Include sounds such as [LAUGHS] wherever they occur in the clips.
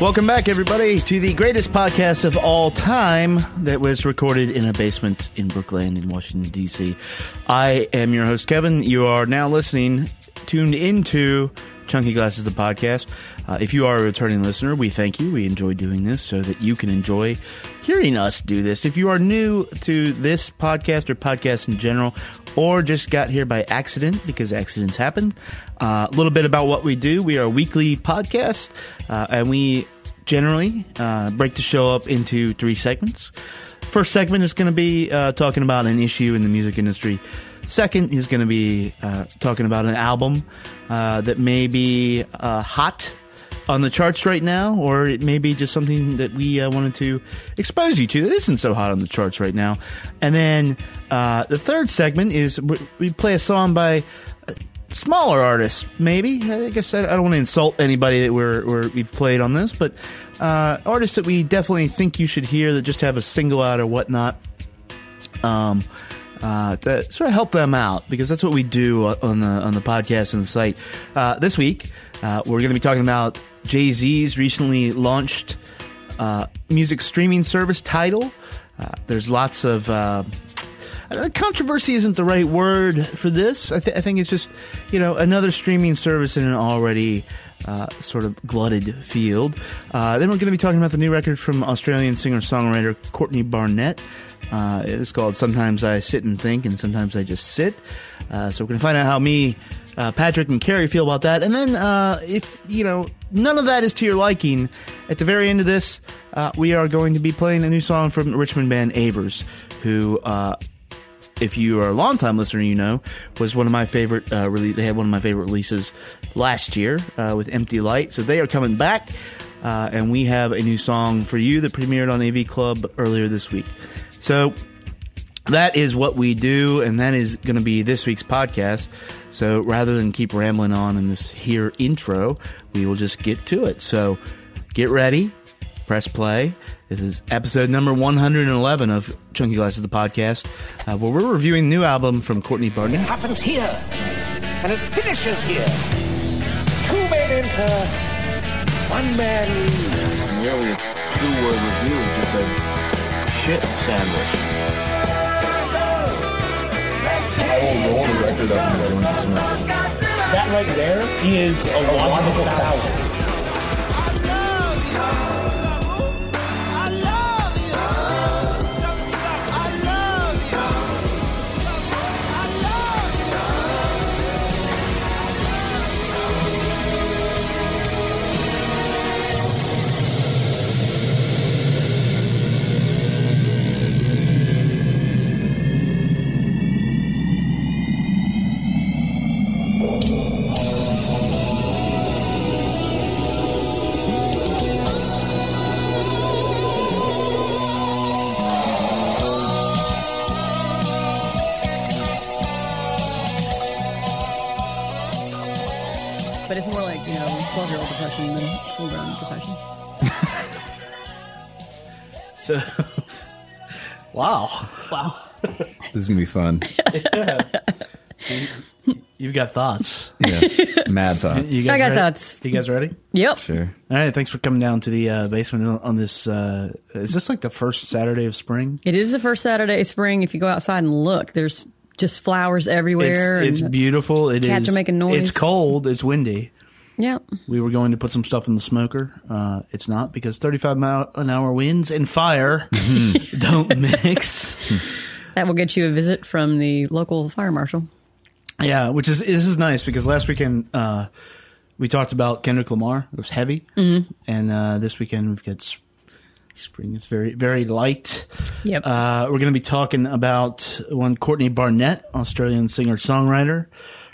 Welcome back, everybody, to the greatest podcast of all time that was recorded in a basement in Brooklyn, in Washington, D.C. I am your host, Kevin. You are now listening, tuned into Chunky Glasses, the podcast. Uh, if you are a returning listener, we thank you. We enjoy doing this so that you can enjoy hearing us do this. If you are new to this podcast or podcast in general, or just got here by accident because accidents happen, uh, a little bit about what we do. We are a weekly podcast, uh, and we generally uh, break the show up into three segments. First segment is going to be uh, talking about an issue in the music industry. Second is going to be uh, talking about an album uh, that may be hot on the charts right now, or it may be just something that we uh, wanted to expose you to that isn't so hot on the charts right now. And then uh, the third segment is we- play a song by smaller artists, maybe. I guess I, I don't want to insult anybody that we're, we're we've played on this, but uh, artists that we definitely think you should hear that just have a single out or whatnot. Um, uh, to sort of help them out because that's what we do on the on the podcast and the site. Uh, this week, uh, we're going to be talking about Jay Z's recently launched uh, music streaming service Tidal. Uh, there's lots of uh, controversy isn't the right word for this. I, th- I think it's just you know another streaming service in an already uh, sort of glutted field. Uh, then we're going to be talking about the new record from Australian singer songwriter Courtney Barnett. Uh, it's called "Sometimes I Sit and Think, and Sometimes I Just Sit." So we're going to find out how me, uh, Patrick, and Carrie feel about that. And then, uh, if you know none of that is to your liking, at the very end of this, uh, we are going to be playing a new song from Richmond band Avers, who uh, if you are a longtime listener, you know was one of my favorite. Uh, rele- they had one of my favorite releases last year uh, with Empty Light. So they are coming back, uh, and we have a new song for you that premiered on AV Club earlier this week. So that is what we do, and that is going to be this week's podcast. So rather than keep rambling on in this here intro, we will just get to it. So get ready, press play. This is episode number 111 of Chunky Glasses, the podcast, uh, where we're reviewing the new album from Courtney Barnett. happens here, and it finishes here. Two men enter, one man leaves. Nearly a two-word review, just a shit sandwich. That right there is a logical fallacy. 12 year old depression than full grown depression. [LAUGHS] So, wow. Wow. This is gonna be fun. [LAUGHS] You've got thoughts. Yeah, mad thoughts. You guys I got ready? thoughts. You guys ready? Yep. Sure. All right, thanks for coming down to the uh, basement on this. Uh, is this like the first Saturday of spring? It is the first Saturday of spring. If you go outside and look, there's just flowers everywhere. It's, it's and- beautiful. It is. cats are making noise. It's cold. It's windy. Yep. We were going to put some stuff in the smoker. Uh, it's not because 35 mile an hour winds and fire [LAUGHS] don't mix. That will get you a visit from the local fire marshal. yeah, which is this is nice because last weekend uh, we talked about Kendrick Lamar. It was heavy, mm-hmm. and uh, this weekend we've got s- spring. It's very very light. Yep. Uh, we're going to be talking about one Courtney Barnett, Australian singer songwriter,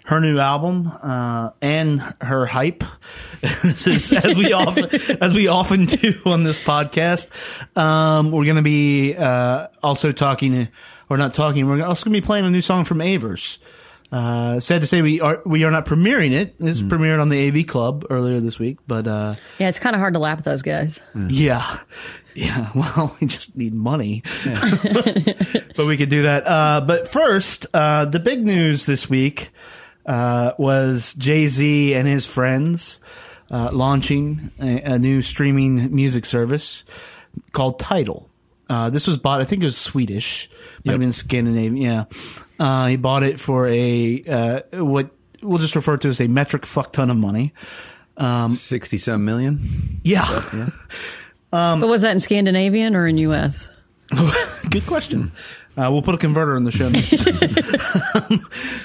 her new album, uh, and her hype, [LAUGHS] is- as we often as we often do on this podcast. Um, we're going to be uh, also talking, or not talking. We're also going to be playing a new song from Avers. Uh, sad to say we are we are not premiering it. This premiered on the AV Club earlier this week, but uh, yeah, it's kind of hard to lap those guys. yeah. Yeah. [LAUGHS] Well, we just need money. [LAUGHS] but we could do that. Uh, but first, uh, the big news this week, uh, was Jay-Z and his friends, uh, launching a, a new streaming music service called Tidal. Uh, this was bought, I think it was Swedish, might have been Scandinavian. Yeah, uh, he bought it for a uh, what we'll just refer to as a metric fuck ton of money. Sixty some million. Yeah, [LAUGHS] but was that in Scandinavian or in U.S.? [LAUGHS] good question. Uh, we'll put a converter in the show notes.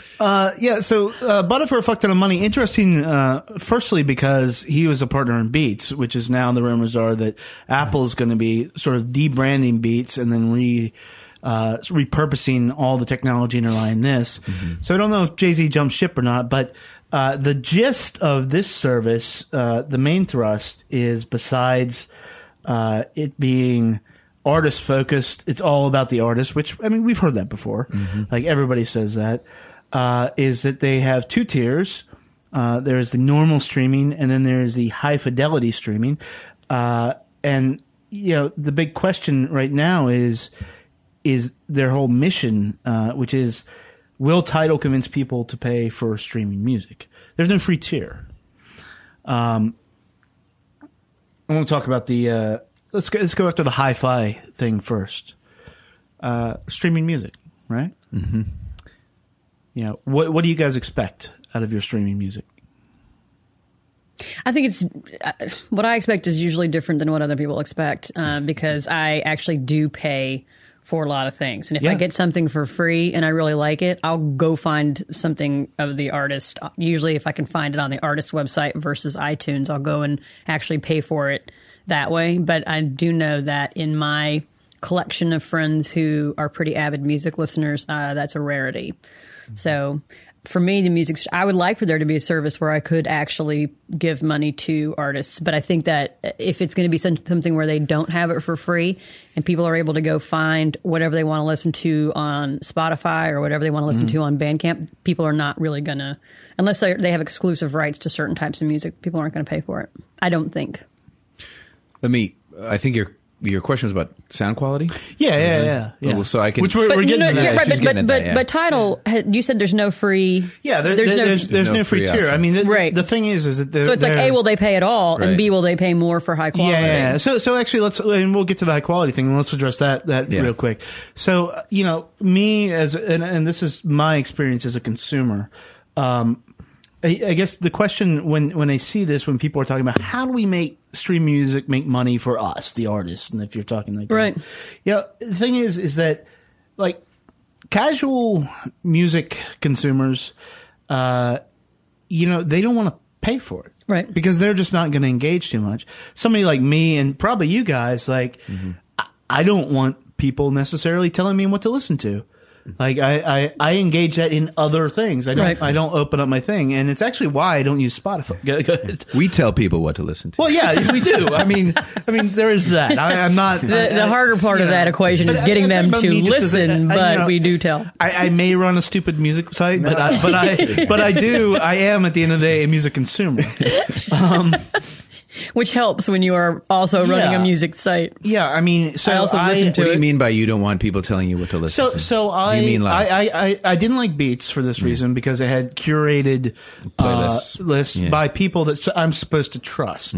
[LAUGHS] uh, yeah, so uh, bought it for a fuck of money. Interesting, uh, firstly, because he was a partner in Beats, which is now the rumors are that Apple is going to be sort of debranding Beats and then re uh, repurposing all the technology underlying this. So I don't know if Jay Z jumped ship or not, but uh, the gist of this service, uh, the main thrust is besides uh, it being artist focused, it's all about the artist, which I mean we've heard that before. Like everybody says that. Uh, is that they have two tiers. Uh, there's the normal streaming, and then there's the high fidelity streaming. Uh, and you know the big question right now is is their whole mission, uh, which is will Tidal convince people to pay for streaming music? There's no free tier. Um, I want to talk about the. Uh, let's go, let's go after the hi-fi thing first. Uh, streaming music, right? Mm-hmm. You know, what what do you guys expect out of your streaming music? I think it's uh, what I expect is usually different than what other people expect um, [LAUGHS] because I actually do pay for a lot of things. And if Yeah. I get something for free and I really like it, I'll go find something of the artist. Usually, if I can find it on the artist's website versus iTunes, I'll go and actually pay for it that way. But I do know that in my collection of friends who are pretty avid music listeners, uh, that's a rarity. So for me, the music, I would like for there to be a service where I could actually give money to artists. But I think that if it's going to be some, something where they don't have it for free and people are able to go find whatever they want to listen to on Spotify or whatever they want to listen mm-hmm. to on Bandcamp, people are not really going to, unless they have exclusive rights to certain types of music, people aren't going to pay for it. I don't think. Let me. I think your your question was about sound quality. Yeah, yeah, yeah. yeah. Well, so I can- Which we're, But we're getting no, yeah, right, but getting but at but, that, yeah. but Tidal, you said there's no free. Yeah, there, there's there's, no. there's, there's no no free free tier. I mean, the, Right. the thing is, is that they're, so it's like A, will they pay at all, Right. and B, will they pay more for high quality? Yeah, yeah. So, so actually, let's and we'll get to the high quality thing. and Let's address that that Yeah. real quick. So, uh, you know, me as and, and this is my experience as a consumer. Um, I, I guess the question when when I see this, when people are talking about how do we make stream music make money for us, the artists, and if you're talking like that. Right. yeah. The thing is, is that like casual music consumers, uh, you know, they don't want to pay for it. Right. Because they're just not going to engage too much. Somebody like me and probably you guys, like, I, I don't want people necessarily telling me what to listen to. Like I, I, I engage that in other things. I don't Right. I don't open up my thing, and it's actually why I don't use Spotify. [LAUGHS] Go- go. We tell people what to listen to. Well, yeah, we do. I mean, I mean, there is that. I, I'm not The, the harder part of know. that equation But is I- getting I'm them to about me just listen, uh, I- but you know, we do tell. I, I may run a stupid music site, but I, but I [LAUGHS] but I do. I am at the end of the day a music consumer. Um, Which helps when you are also running Yeah. a music site. Yeah, I mean, so I also I, listen to what do it. you mean by you don't want people telling you what to listen So, to? so I, you mean live? I, I, I, I didn't like Beats for this reason because it had curated Playlists. uh, lists Yeah. by people that I'm supposed to trust.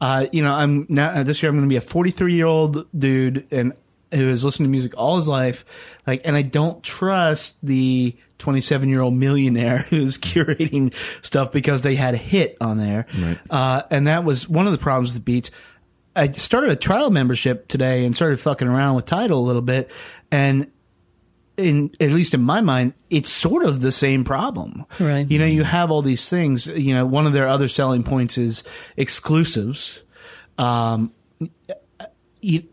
Uh, you know, I'm now uh, this year I'm going to be a 43 year old dude and who has listened to music all his life, like, and I don't trust the 27 year old millionaire [LAUGHS] who's curating stuff because they had a hit on there. Uh, and that was one of the problems with Beats. I started a trial membership today and started fucking around with Tidal a little bit, and in at least in my mind, it's sort of the same problem. Right. You know, you have all these things. You know, one of their other selling points is exclusives. Um, you,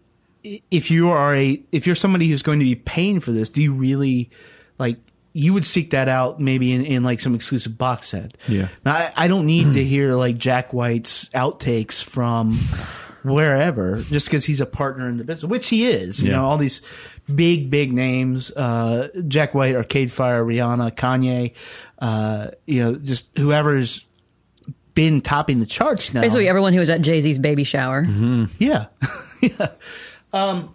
if you are a if you're somebody who's going to be paying for this, do you really like? You would seek that out maybe in, in like some exclusive box set. Yeah. Now, I, I don't need to hear like Jack White's outtakes from wherever just because he's a partner in the business, which he is. You Yeah. know, all these big, big names: uh, Jack White, Arcade Fire, Rihanna, Kanye. Uh, you know, just whoever's been topping the charts now. Basically, everyone who was at Jay Z's baby shower. Mm-hmm. yeah. [LAUGHS]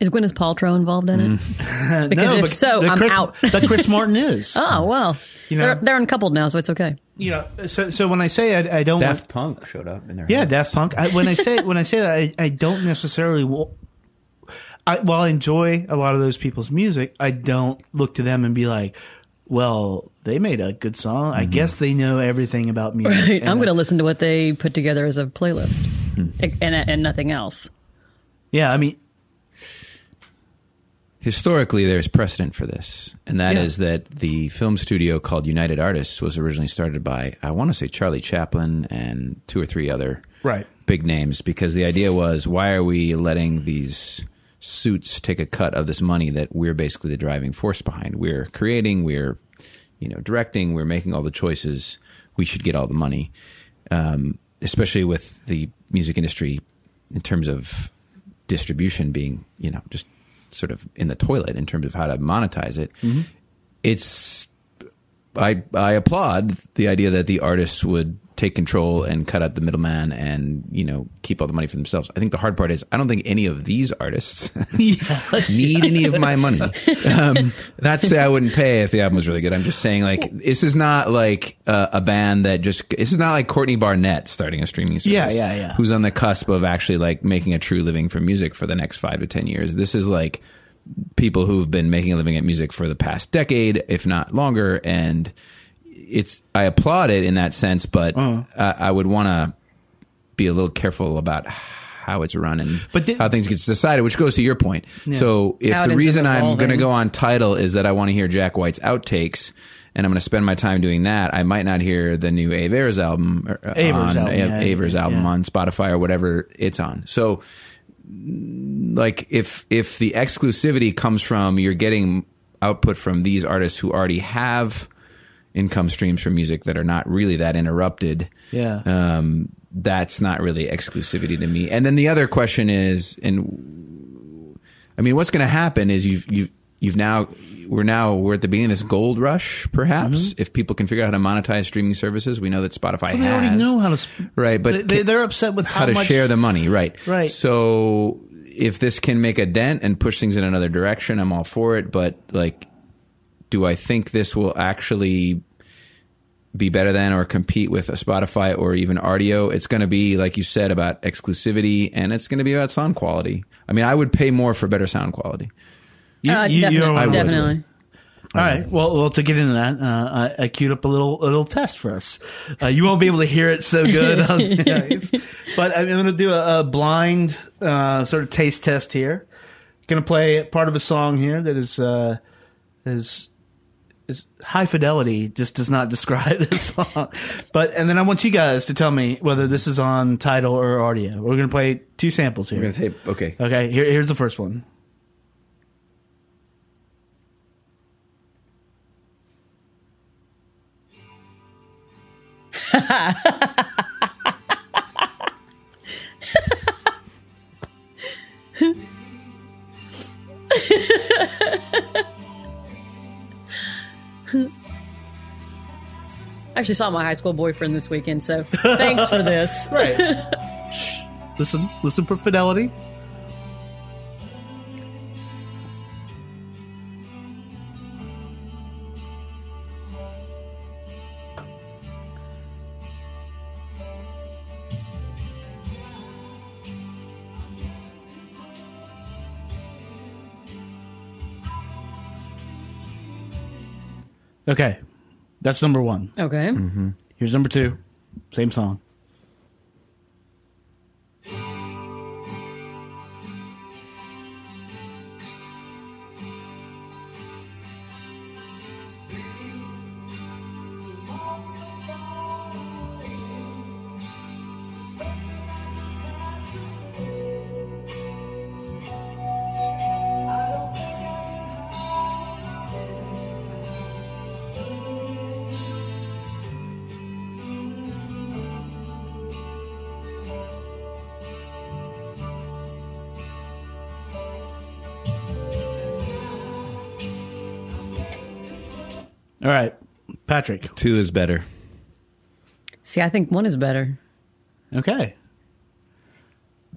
Is Gwyneth Paltrow involved in it? [LAUGHS] [LAUGHS] Because no, if but- so, but I'm Chris, out. but Chris [LAUGHS] Martin is. Oh well, You know- they're they're uncoupled now, so it's okay. you know, so so when I say I, I don't want, Daft Punk showed up in there. yeah, Daft Punk. I, when I say when I say that, I, I don't necessarily. wa- I, while I enjoy a lot of those people's music, I don't look to them and be like, "Well, they made a good song. I guess they know everything about music." Right. I'm going to listen to what they put together as a playlist, Hmm. and and nothing else. Yeah, I mean, historically there's precedent for this and that is Yeah. that the film studio called united artists was originally started by i want to say charlie chaplin and two or three other Right. big names because the idea was why are we letting these suits take a cut of this money that we're basically the driving force behind we're creating we're you know directing we're making all the choices we should get all the money um, especially with the music industry in terms of distribution being you know just sort of in the toilet in terms of how to monetize it mm-hmm. it's I I applaud the idea that the artists would take control and cut out the middleman and you know keep all the money for themselves. I think the hard part is I don't think any of these artists [LAUGHS] need any of my money. [LAUGHS] Um, not to say I wouldn't pay if the album was really good. I'm just saying like this is not like uh, a band that just this is not like Courtney Barnett starting a streaming service. Yeah, yeah, yeah. Who's on the cusp of actually like making a true living from music for the next five to ten years. This is like people who've been making a living at music for the past decade, if not longer, and it's I applaud it in that sense, but Uh-huh. uh, I would want to be a little careful about how it's run and But did- how things get decided, which goes to your point. So if How the reason I'm going to go on Tidal is that I want to hear Jack White's outtakes. And I'm going to spend my time doing that. I might not hear the new Avers album, or, uh, Avers on, album, yeah, Avers album yeah. on Spotify or whatever it's on. So like if if the exclusivity comes from you're getting output from these artists who already have income streams from music that are not really that interrupted Yeah. um, that's not really exclusivity to me and then the other question is and i mean what's going to happen is you've you've you've now we're now we're at the beginning of this gold rush perhaps if people can figure out how to monetize streaming services we know that spotify Mm-hmm. they has already know how to. right but they, they're upset with how, how to much share the money, right? Right. So if this can make a dent and push things in another direction, I'm all for it. But like, do I think this will actually be better than or compete with a Spotify or even Rdio? It's going to be like you said about exclusivity, and it's going to be about sound quality. I mean, I would pay more for better sound quality. You, Uh, you- definitely, you're one of those. definitely. All right. Well, well, to get into that, uh, I, I queued up a little a little test for us. Uh, you won't be able to hear it so good, on, [LAUGHS] yeah, it's- but I'm going to do a, a blind uh, sort of taste test here. Going to play part of a song here that is uh, is is high fidelity. Just does not [LAUGHS] describe this song. But and then I want you guys to tell me whether this is on Tidal or Rdio. We're going to play two samples here. tape. Okay. Okay. Here, here's the first one. [LAUGHS] [LAUGHS] I actually saw my high school boyfriend this weekend, so thanks for this. Right. [LAUGHS] Shh. Listen, listen for fidelity. Okay, that's number one. Okay. Mm-hmm. Here's number two. Same song. Patrick. Two is better. See, I think one is better. Okay.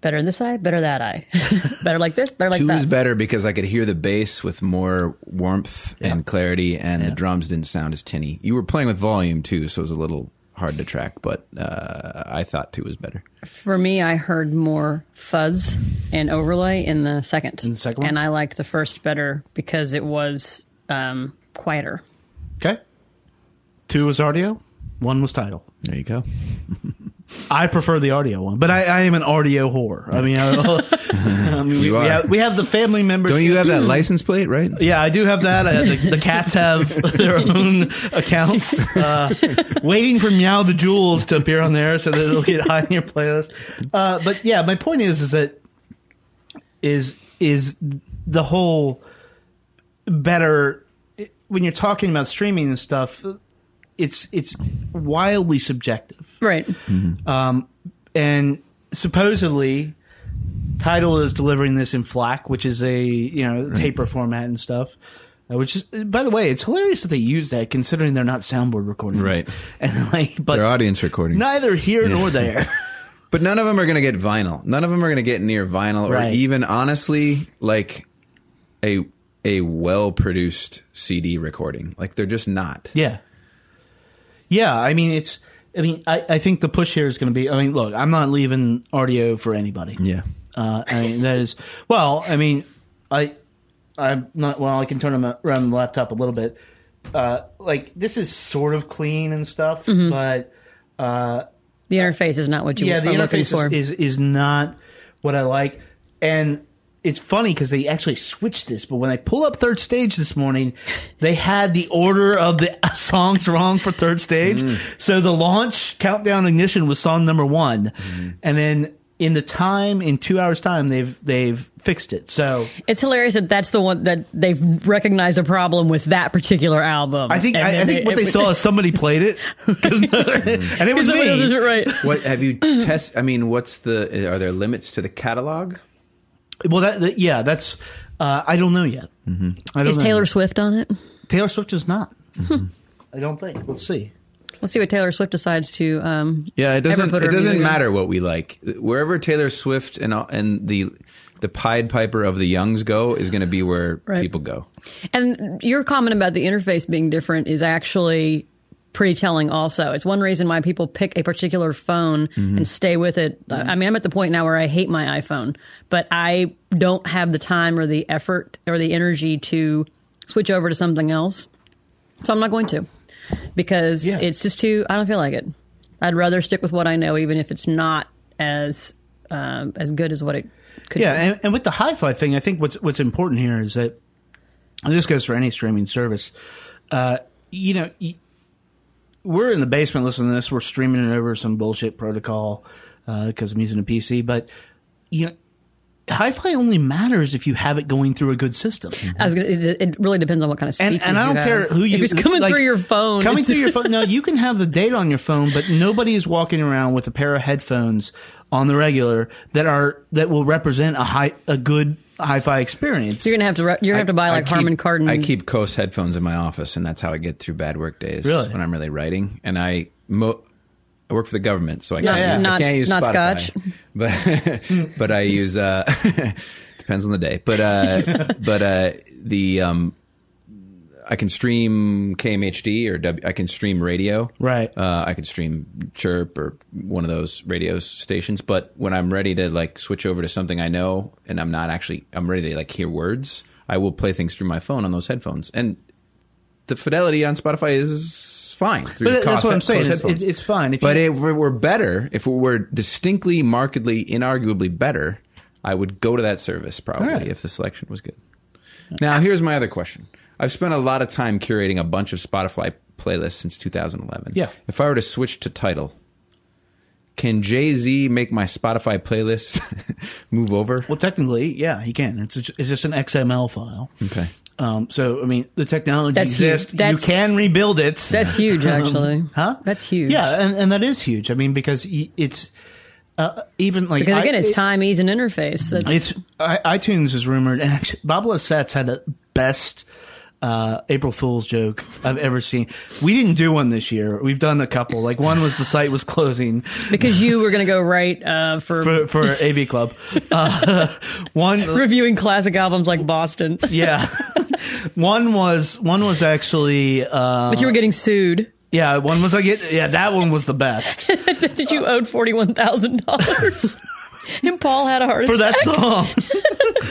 Better in this eye, better that eye. [LAUGHS] better like this, better like Two that. is better because I could hear the bass with more warmth and clarity, and the drums didn't sound as tinny. You were playing with volume too, so it was a little hard to track, but uh, I thought two was better. For me, I heard more fuzz and overlay in the second. In the second one? And I liked the first better because it was um, quieter. Okay. Two was Rdio. One was Tidal. There you go. [LAUGHS] I prefer the Rdio one, but I, I am an Rdio whore. I mean, I, [LAUGHS] I mean we, we, have, we have the family members. Don't you have that license plate, right? Yeah, I do have that. Uh, the, the cats have [LAUGHS] their own accounts, uh, waiting for Meow the Jewels to appear on there so that it'll get high in your playlist. Uh, but yeah, my point is, is that is is the whole better when you're talking about streaming and stuff. It's it's wildly subjective Right. um, and supposedly Tidal is delivering this in FLAC, which is a you know taper format and stuff. uh, Which is, by the way, it's hilarious that they use that, considering they're not soundboard recordings, Right. [LAUGHS] And like, but Their audience recording. neither here nor there. [LAUGHS] But none of them are going to get vinyl. None of them are going to get near vinyl, or Right. even honestly, like a a well produced CD recording. Like they're just not. yeah, yeah. I mean, it's. I mean, I, I think the push here is going to be. I mean, look, I'm not leaving Rdio for anybody. Yeah. Uh, I mean, that is well. I mean, I, I'm not. Well, I can turn them around the laptop a little bit. Uh, like this is sort of clean and stuff, but uh, The interface is not what you yeah, the are looking interface for. is, is is not what I like. And it's funny because they actually switched this, but when I pull up third stage this morning, they had the order of the [LAUGHS] songs wrong for third stage. Mm. So the launch countdown ignition was song number one, mm-hmm. and then in the time in two hours time they've they've fixed it. So It's hilarious that that's the one that they've recognized a problem with that particular album. I think I, I think what they saw is somebody played it, [LAUGHS] 'Cause- [LAUGHS] and it was Somebody else is me. right. What have you test? I mean, what's the? Are there limits to the catalog? Well, that, that yeah, that's uh, I don't know yet. Mm-hmm. I don't Is know Taylor yet. Swift on it? Taylor Swift is not. I don't think. Let's see. Let's see what Taylor Swift decides to. Um, Yeah, it doesn't. ever put It doesn't music on. matter what we like. Wherever Taylor Swift and and the the Pied Piper of the Youngs go is going to be where Right. people go. And your comment about the interface being different is actually pretty telling also. It's one reason why people pick a particular phone and stay with it. I mean, I'm at the point now where I hate my iPhone, but I don't have the time or the effort or the energy to switch over to something else. So I'm not going to because Yeah. it's just too, I don't feel like it. I'd rather stick with what I know, even if it's not as um, as good as what it could Yeah, be. and, and with the hi-fi thing, I think what's what's important here is that, and this goes for any streaming service. Uh, you know, y- we're in the basement listening to this. We're streaming it over some bullshit protocol uh, because I'm using a PC. But you know, hi-fi only matters if you have it going through a good system. I was gonna, it, it really depends on what kind of speakers And, and I don't care who you. If it's coming like, through your phone, coming through your phone. [LAUGHS] No, you can have the data on your phone, but nobody is walking around with a pair of headphones on the regular that are that will represent a high a good hi-fi experience. You're gonna have to re- you're gonna have to buy I like keep- Harman Kardon. I keep Koss headphones in my office, and that's how I get through bad work days. Really? when I'm really writing, and I mo- I work for the government, so I Not- can't, not- I can't use not Spotify. Scotch. [LAUGHS] but but I use uh, [LAUGHS] depends on the day. But uh, [LAUGHS] but uh, the um, I can stream KMHD or w, I can stream radio. Right. Uh, I can stream Chirp or one of those radio stations. But when I'm ready to like switch over to something I know and I'm not actually I'm ready to like hear words, I will play things through my phone on those headphones. And the fidelity on Spotify is fine. Through but that's what I'm saying. It's, it's, fine. If But you, if we were better, if we were distinctly, markedly, inarguably better, I would go to that service probably right. if the selection was good. Now, here's my other question. I've spent a lot of time curating a bunch of Spotify playlists since 2011. Yeah. If I were to switch to Tidal, can Jay Z make my Spotify playlist [LAUGHS] move over? well, technically, yeah, he can. It's a, it's just an XML file. Okay. Um, so I mean, the technology That's huge. exists. That's- you can rebuild it. That's huge, actually. [LAUGHS] huh? That's huge. Yeah, and, and that is huge. I mean, because it's uh, even like Because again, I- it's it- time, ease, and interface. That's It's I, iTunes is rumored, and actually, Bob Lefsetz had the best uh, April Fool's joke I've ever seen. We didn't do one this year. We've done a couple. Like one was the site was closing because you were going to go right uh, for, for for AV Club. Uh, [LAUGHS] one reviewing classic albums like Boston. [LAUGHS] yeah. one was one was actually uh, but you were getting sued. yeah, one was like it, yeah, that one was the best. [LAUGHS] That you owed forty one thousand dollars, and Paul had a heart for attack. that song.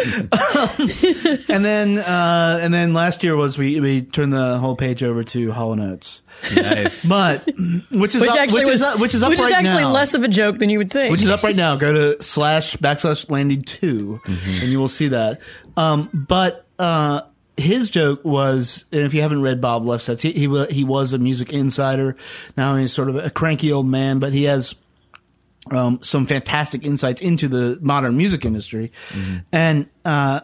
[LAUGHS] And then uh, and then last year was we we turned the whole page over to Hollow Notes. Nice. But which is which up, actually which was is up, which is up which right is actually now. less of a joke than you would think. which is up right now. Go to slash backslash landing 2 and you will see that. Um, but uh, his joke was, and if you haven't read Bob Lefsetz, he, he he was a music insider. Now he's sort of a cranky old man, but he has um, some fantastic insights into the modern music industry. And uh,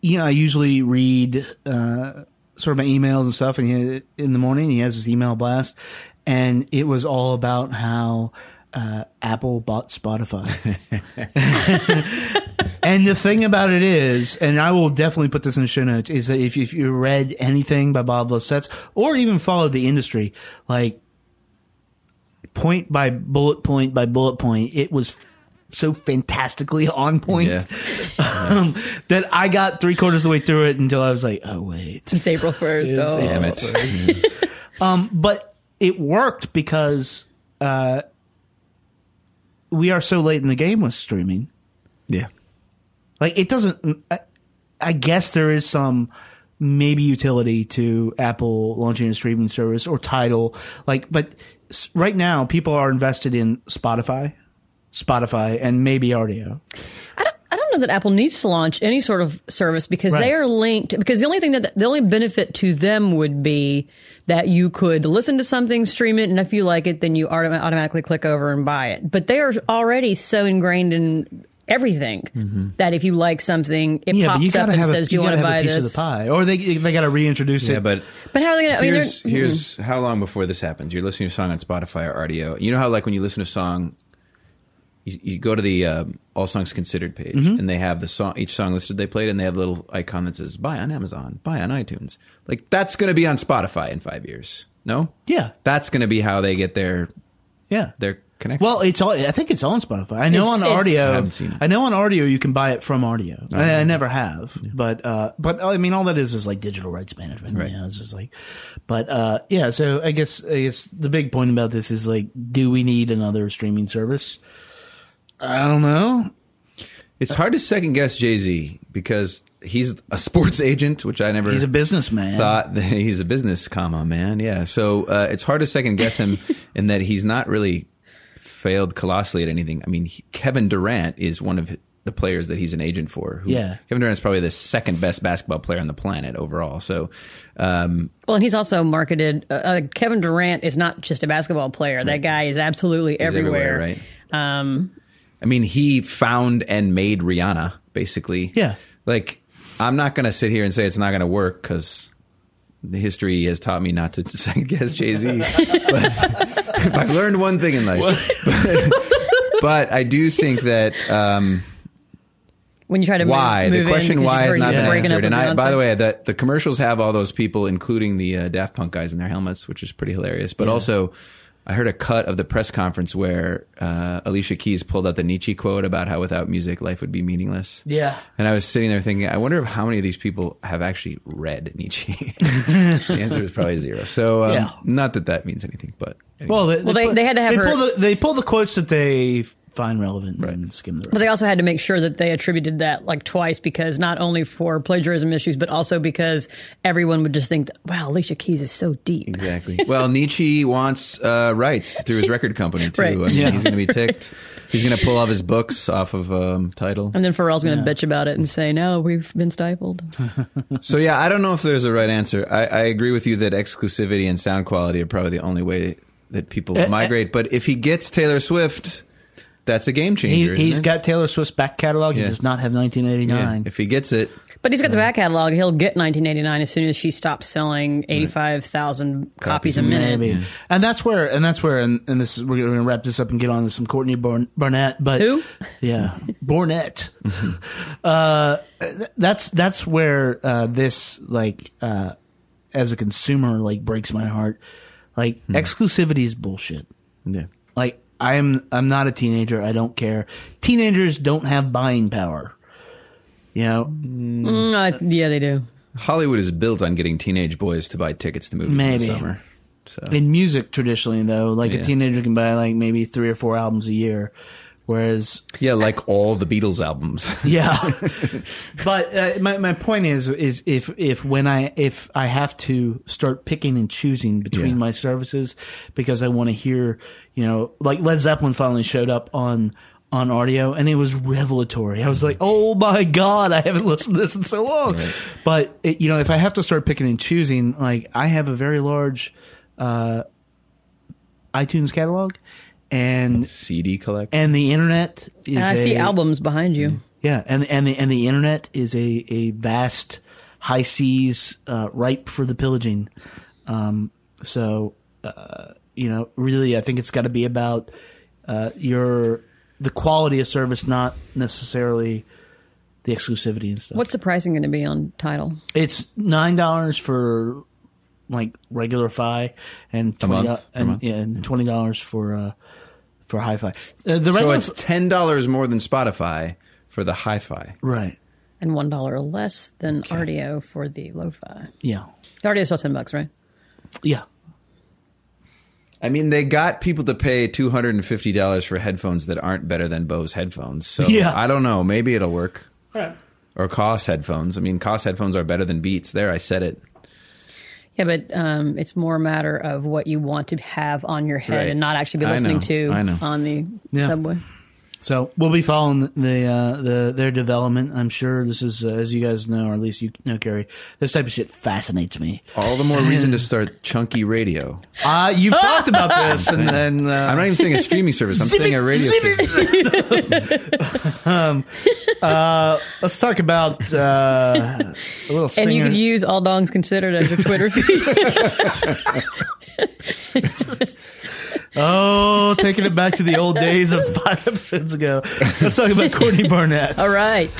you know, I usually read uh, sort of my emails and stuff, and he, in the morning he has his email blast, and it was all about how uh, Apple bought Spotify. [LAUGHS] and the thing about it is, and I will definitely put this in the show notes, is that if if you read anything by Bob Lefsetz or even followed the industry, like point by bullet point by bullet point, it was so fantastically on point Yeah. [LAUGHS] um, that I got three quarters of the way through it until I was like, oh wait, it's April [LAUGHS] first. Oh. Damn it. um, but it worked because uh, we are so late in the game with streaming. Yeah. Like it doesn't. I, I guess there is some maybe utility to Apple launching a streaming service or Tidal Like, but s- right now people are invested in Spotify, Spotify, and maybe Rdio. I don't, I don't know that Apple needs to launch any sort of service because Right. they are linked. Because the only thing that the only benefit to them would be that you could listen to something, stream it, and if you like it, then you autom- automatically click over and buy it. But they are already so ingrained in everything that if you like something, it Mm-hmm. Yeah, pops up and have a, says, "Do you, want gotta buy a piece this?" of the pie, or they they got to reintroduce Yeah, it. but But how are they going to? I mean, here's they're- here's how long before this happens. You're listening to a song on Spotify or Rdio. You know how like when you listen to a song, you, you go to the um, All Songs Considered page, Mm-hmm. and they have the song each song listed they played, and they have a little icon that says "Buy on Amazon," "Buy on iTunes." Like that's going to be on Spotify in five years. No, yeah, that's going to be how they get their yeah. their connection. Well, it's all. I think it's on Spotify. I know It's- on it's- Rdio. Haven't seen it. I know on Rdio you can buy it from Rdio. I, I never have, but uh, but I mean, all that is is like digital rights management. Right. You know, it's just like, but uh, yeah. So I guess I guess the big point about this is like, do we need another streaming service? I don't know. it's hard to second guess Jay Z because he's a sports [LAUGHS] agent, which I never He's a businessman. thought that he's a business comma man. Yeah, so uh, it's hard to second guess him [LAUGHS] in that he's not really failed colossally at anything. I mean, he, Kevin Durant is one of the players that he's an agent for. who- Yeah. Kevin Durant's probably the second best basketball player on the planet overall. So, um, Well, and he's also marketed. Uh, uh, Kevin Durant is not just a basketball player. That guy is absolutely he's everywhere. right? Um, I mean, he found and made Rihanna basically. Yeah. Like, I'm not going to sit here and say it's not going to work because history has taught me not to [LAUGHS] second guess Jay Z. but [LAUGHS] I've learned one thing in life. But, [LAUGHS] but I do think that um, when you try to why move, the question because why has heard not he's been answered. And I, by the way, the the commercials have all those people, including the uh, Daft Punk guys in their helmets, which is pretty hilarious. But also. I heard a cut of the press conference where uh, Alicia Keys pulled out the Nietzsche quote about how without music life would be meaningless. Yeah. And I was sitting there thinking, I wonder how many of these people have actually read Nietzsche. [LAUGHS] the answer is probably zero. So, um, Yeah. not that that means anything, but anyway. Well, they, Well, they- they had to have they her- Pull the, they pull the quotes that they find relevant Right. and skim the rest. But they also had to make sure that they attributed that like twice because not only for plagiarism issues, but also because everyone would just think, wow, Alicia Keys is so deep. exactly. Well, Nietzsche wants uh, rights through his record company too. Right. I mean, Yeah. he's going to be ticked. He's going to pull all his books off of um, Tidal. And then Pharrell's going to bitch about it and say, no, we've been stifled. [LAUGHS] So yeah, I don't know if there's a right answer. I, I agree with you that exclusivity and sound quality are probably the only way that people eh. migrate. But if he gets Taylor Swift, That's a game He, changer. he's isn't it? got Taylor Swift's back catalog. He Yeah. does not have Yeah. 1989. If he gets it, But he's got the back catalog. He'll get 1989 as soon as she stops selling 85,000 copies a minute. Maybe, and that's where, and that's where, and, and this we're going to wrap this up and get on to some Courtney Barn- Barnett. But Who? Yeah, Barnett. [LAUGHS] uh, th- that's that's where uh, this like uh, as a consumer like breaks my heart. Like exclusivity is bullshit. yeah. Like I'm I'm not a teenager. I don't care. Teenagers don't have buying power. You know, Mm, uh, yeah, they do. Hollywood is built on getting teenage boys to buy tickets to movies in the summer. So in music traditionally though, like a teenager can buy like maybe three or four albums a year, whereas yeah, like all the Beatles albums. [LAUGHS] yeah. [LAUGHS] but uh, my my point is is if if when I if I have to start picking and choosing between Yeah. my services because I want to hear, you know, like Led Zeppelin finally showed up on on Rdio and it was revelatory. I was like, "Oh my god, I haven't listened to this in so long." But it, you know, if I have to start picking and choosing, like I have a very large uh iTunes catalog and CD collect. and the internet is And I see a- albums behind you. yeah, and and the and the internet is a a vast high seas uh, ripe for the pillaging. Um, so uh, you know, really, I think it's got to be about uh, your the quality of service, not necessarily the exclusivity and stuff. What's the pricing going to be on Tidal? it's nine dollars for like regular fi and twenty month, and, yeah, and twenty dollars for uh, for hi-fi. Uh, the so it's ten dollars more than Spotify for the hi-fi. right. And $1 less than Rdio for the lo-fi. Yeah, Rdio is still 10 bucks, right? yeah. I mean, they got people to pay two hundred and fifty dollars for headphones that aren't better than Bose headphones. So Yeah. I don't know. Maybe it'll work. Or Koss headphones. I mean, Koss headphones are better than Beats. There, I said it. Yeah, but um, it's more a matter of what you want to have on your head Right. and not actually be I listening know. to I know. on the Yeah. subway. So we'll be following the uh, the their development. I'm sure this is, uh, as you guys know, or at least you know, Gary. This type of shit fascinates me. All the more reason to start chunky radio. [LAUGHS] Uh, you've talked about [LAUGHS] this, and then uh, I'm not even saying a streaming service. I'm [LAUGHS] saying a radio station. let's talk about uh, a little. Singer. And you can use All Dongs Considered as your Twitter feed. Oh, taking it back to the old days of five episodes ago. Let's talk about Courtney Barnett. All right.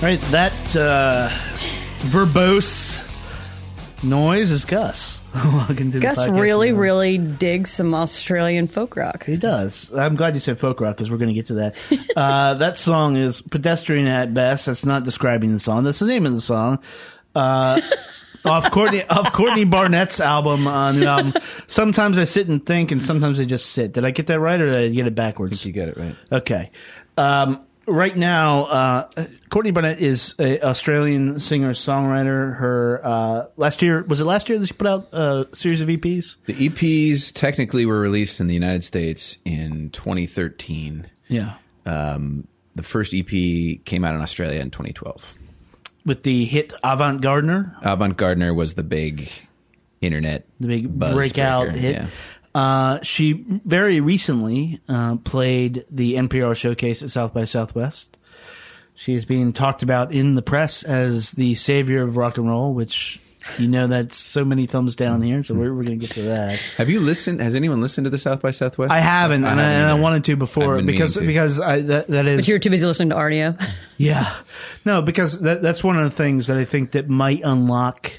Right, that uh, verbose noise is Gus. [LAUGHS] Welcome to the Gus podcast. really, really digs some Australian folk rock. He does. I'm glad you said folk rock because we're going to get to that. [LAUGHS] uh, that song is pedestrian at best. That's not describing the song. That's the name of the song. Uh, off Courtney, [LAUGHS] off Courtney Barnett's album. On, new album. Sometimes I sit and think, and sometimes I just sit. Did I get that right, or did I get it backwards? You get it right. Okay. Um, right now, uh, Courtney Barnett is an Australian singer songwriter. Her uh, last year was it last year that she put out a series of EPs? The EPs technically were released in the United States in 2013. Yeah. Um, the first EP came out in Australia in 2012. With the hit Avant Gardener, Avant Gardener was the big internet, the big breakout breaker, hit. yeah. Uh, she very recently uh, played the NPR showcase at South by Southwest. She is being talked about in the press as the savior of rock and roll, which You know that's so many thumbs down here, so we're, we're going to get to that. Have you listened? Has anyone listened to the South by Southwest? I haven't, and, I, and I wanted to before because to. because I, that that is But you're too busy listening to Rdio. Yeah. No, because that, that's one of the things that I think that might unlock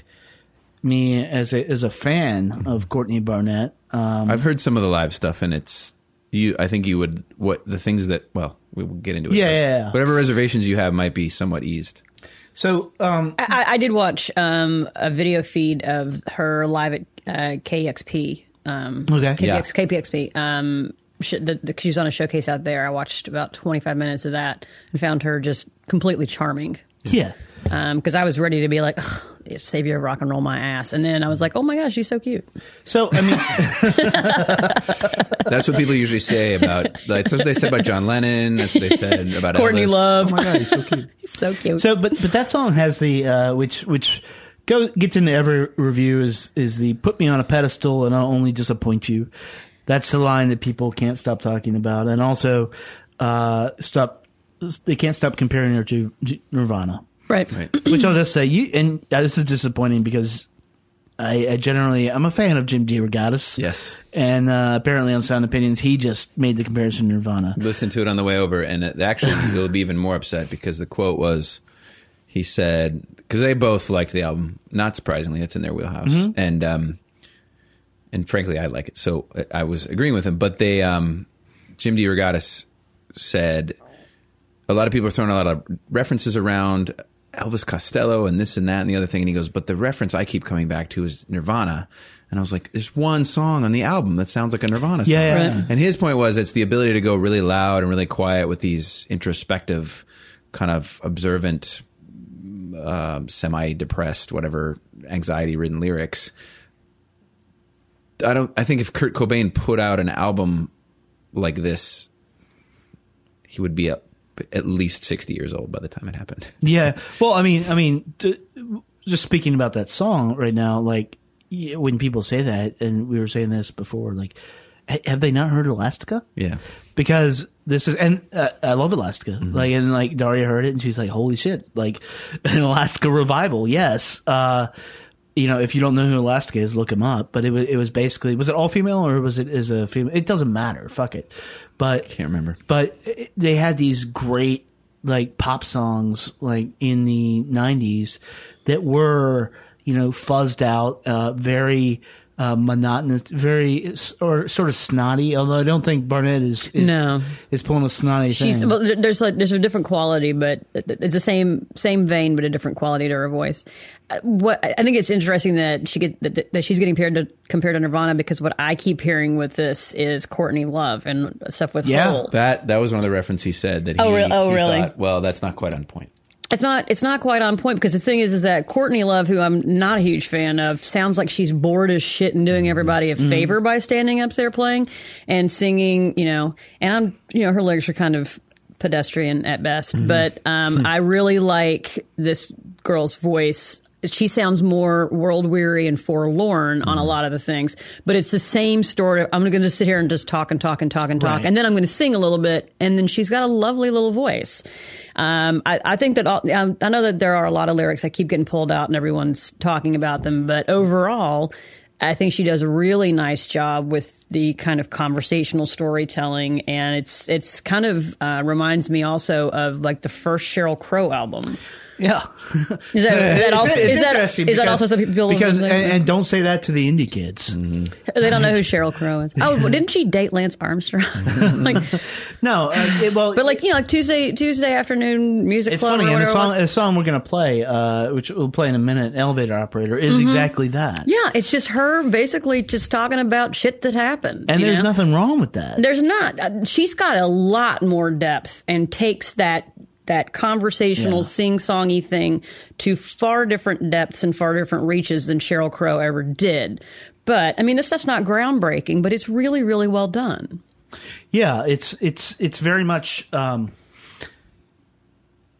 me as a as a fan of Courtney Barnett. Um, I've heard some of the live stuff, and it's you. I think you would what the things that well we will get into it. Yeah, yeah, yeah. Whatever reservations you have might be somewhat eased. so um, I, I did watch um, a video feed of her live at uh, KXP. Um, Okay. KPX, Yeah. KPXP. Um, sh- the, the, she was on a showcase out there. I watched about 25 minutes of that and found her just completely charming. yeah. Because I was ready to be like, "Ugh, Savior of Rock and Roll my ass. And then I was like, oh my gosh, she's so cute. So I mean, That's what people usually say about. Like, that's what they said about John Lennon. That's what they said about Courtney Elvis. Love. Oh my god, he's so cute. [LAUGHS] He's so cute. so but but that song has the uh, which which goes gets into every review is is the put me on a pedestal and I'll only disappoint you. That's the line that people can't stop talking about, and also uh, stop. They can't stop comparing her to Nirvana. Right. Right. which I'll just say you and uh, this is disappointing because I, I generally I'm a fan of Jim DeRogatis. Yes. and uh, apparently on Sound Opinions he just made the comparison to Nirvana. Listen to it on the way over, and it, actually [LAUGHS] you'll be even more upset because the quote was, he said, because they both liked the album. Not surprisingly, it's in their wheelhouse, Mm-hmm. and um, and frankly, I like it. So I- I was agreeing with him, but they, um, Jim DeRogatis said, a lot of people are throwing a lot of references around Elvis Costello and this and that and the other thing, and he goes, but the reference I keep coming back to is Nirvana. And I was like, there's one song on the album that sounds like a Nirvana song. Yeah, yeah. Right. And his point was it's the ability to go really loud and really quiet with these introspective, kind of observant, um, semi-depressed, whatever, anxiety-ridden lyrics. I don't. I think if Kurt Cobain put out an album like this, he would be up at least sixty years old by the time it happened. [LAUGHS] Yeah, well, I mean, I mean, just speaking about that song right now, like when people say that, and we were saying this before, like, have they not heard Elastica? Yeah. because this is and uh, I love Elastica. Mm-hmm. Like and like Daria heard it and she's like, "Holy shit!" Like [LAUGHS] an Elastica revival. Yes. Uh, you know, if you don't know who Elastica is, look him up. But it was it was basically was it all female or was it is a female? It doesn't matter. Fuck it. But Can't remember. But it- they had these great like pop songs like in the '90s that were you know fuzzed out, uh, very. Uh, monotonous, very or sort of snotty. Although I don't think Barnett is, is No. is pulling a snotty She's thing. well. There's like there's a different quality, but it's the same same vein, but a different quality to her voice. Uh, What I think it's interesting that she gets that, that she's getting compared to compared to Nirvana because what I keep hearing with this is Courtney Love and stuff with Yeah. Hole. That that was one of the references he said that he, Oh, re- oh, he really? thought, well, that's not quite on point. It's not. It's not quite on point because the thing is, is that Courtney Love, who I'm not a huge fan of, sounds like she's bored as shit and doing mm-hmm. everybody a mm-hmm. favor by standing up there playing and singing. You know, and I'm, you know, her lyrics are kind of pedestrian at best, mm-hmm. but um, hmm. I really like this girl's voice. She sounds more world weary and forlorn on a lot of the things, but it's the same story. I'm going to sit here and just talk and talk and talk and talk, Right. and then I'm going to sing a little bit, and then she's got a lovely little voice. Um, I, I think that all, um, I know that there are a lot of lyrics that keep getting pulled out and everyone's talking about them, but overall, I think she does a really nice job with the kind of conversational storytelling, and it's it's kind of uh, reminds me also of like the first Sheryl Crow album. [LAUGHS] yeah. Is that, is that also it's is that, interesting is that because- also something people because and, and don't say that to the indie kids. They don't know who Sheryl Crow is? Oh, didn't she date Lance Armstrong? [LAUGHS] like, [LAUGHS] No, uh, it, well, but like you know, like Tuesday Tuesday afternoon music it's club. funny. And the whatever it was. song, the song we're gonna play, uh, which we'll play in a minute, "Elevator Operator," is exactly that. Yeah, it's just her basically just talking about shit that happened. and there's know? nothing wrong with that. There's not. Uh, She's got a lot more depth and takes that that conversational Yeah. sing-songy thing to far different depths and far different reaches than Sheryl Crow ever did. But I mean, this stuff's not groundbreaking, but it's really, really well done. Yeah, it's it's it's very much um,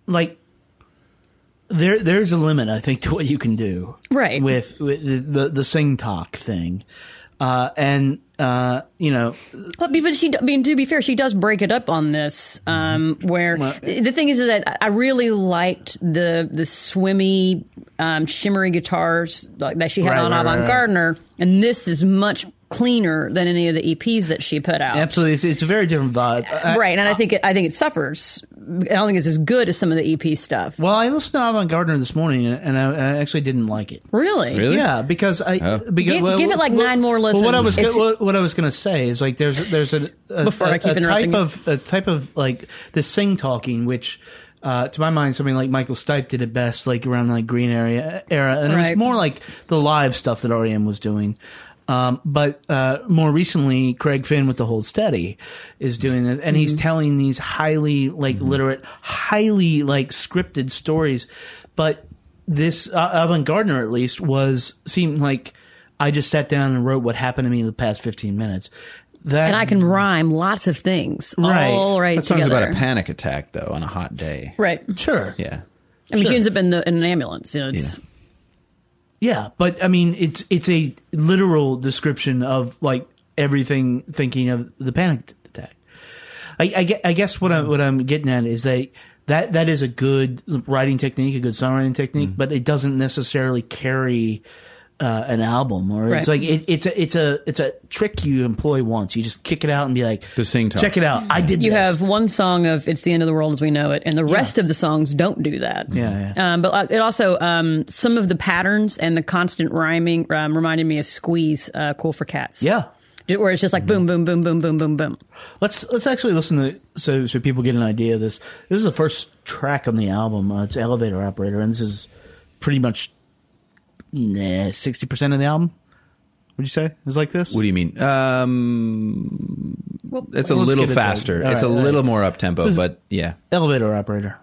like there there's a limit, I think, to what you can do, Right. With, with the the sing talk thing. Uh, and uh, you know, But, but she, I mean, to be fair, she does break it up on this. Um, where the thing is, is that I really liked the the swimmy, um, shimmery guitars like, that she had Right, on right, Avant right. Gardener, and this is much cleaner than any of the EPs that she put out. absolutely, it's, it's a very different vibe. I- right, and I think it, I think it suffers. I don't think it's as good as some of the EP stuff. well, I listened to Avant Gardener this morning, and and I, I actually didn't like it. Really? Really? Yeah, because I Oh. because, Give- give it, like, nine more Well, what I was listens. go- what, what I was going to say is like there's there's a, a, Before I a- keep a type of a type of like the sing talking which. Uh, to my mind, something like Michael Stipe did it best, like around like Green Area era, and it was more like the live stuff that REM was doing. Um, but uh, more recently, Craig Finn with the Hold Steady is doing this, and he's telling these highly like literate, highly like scripted stories. But this uh, Avant Gardener, at least, was seemed like I just sat down and wrote what happened to me in the past fifteen minutes. That And I can rhyme lots of things Right. all right That song's together. about a panic attack, though, on a hot day. Right. sure, Yeah. I mean, Sure. she ends up in, the, in an ambulance. You know, it's, Yeah, but I mean, it's it's a literal description of like everything thinking of the panic attack. I, I, I guess what I'm what I'm getting at is that that that is a good writing technique, a good songwriting technique, mm-hmm. but it doesn't necessarily carry uh, an album. Or it's like it, it's a it's a it's a trick you employ once. You just kick it out and be like, The sing talk. check it out. I did. you this. have one song of "It's the End of the World as We Know It," and the rest of the songs don't do that. Yeah, yeah. Um, but uh, it also um, some of the patterns and the constant rhyming um, reminded me of "Squeeze," uh, "Cool for Cats." yeah. where it's just like boom, boom, boom, boom, boom, boom, boom. Let's let's actually listen to so so people get an idea of this. This is the first track on the album. Uh, it's Elevator Operator, and this is pretty much sixty percent of the album. Would you say is like this? What do you mean? Um, Well, it's a little get it. faster. It's right, a little right. more up tempo, but yeah. Elevator Operator.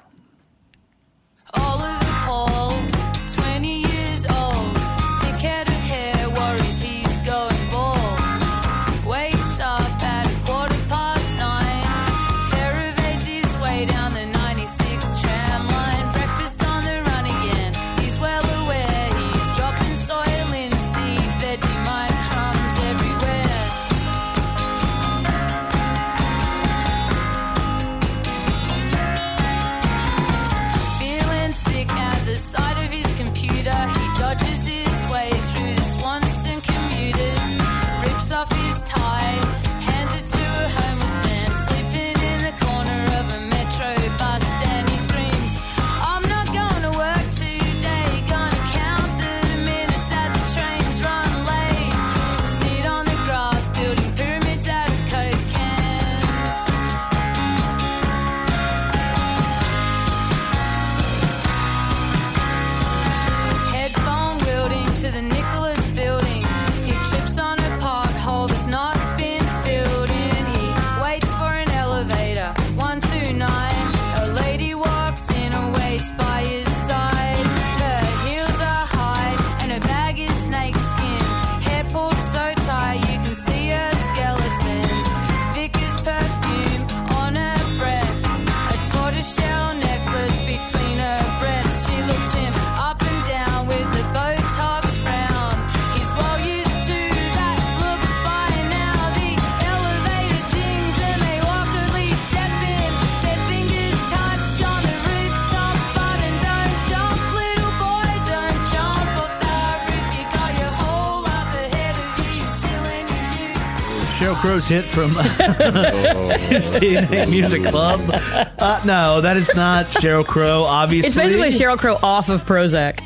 Youth. Sheryl Crow's hit from [LAUGHS] [LAUGHS] Stay Night Music Club. Uh, no, that is not Sheryl Crow. Obviously, It's basically Sheryl Crow off of Prozac.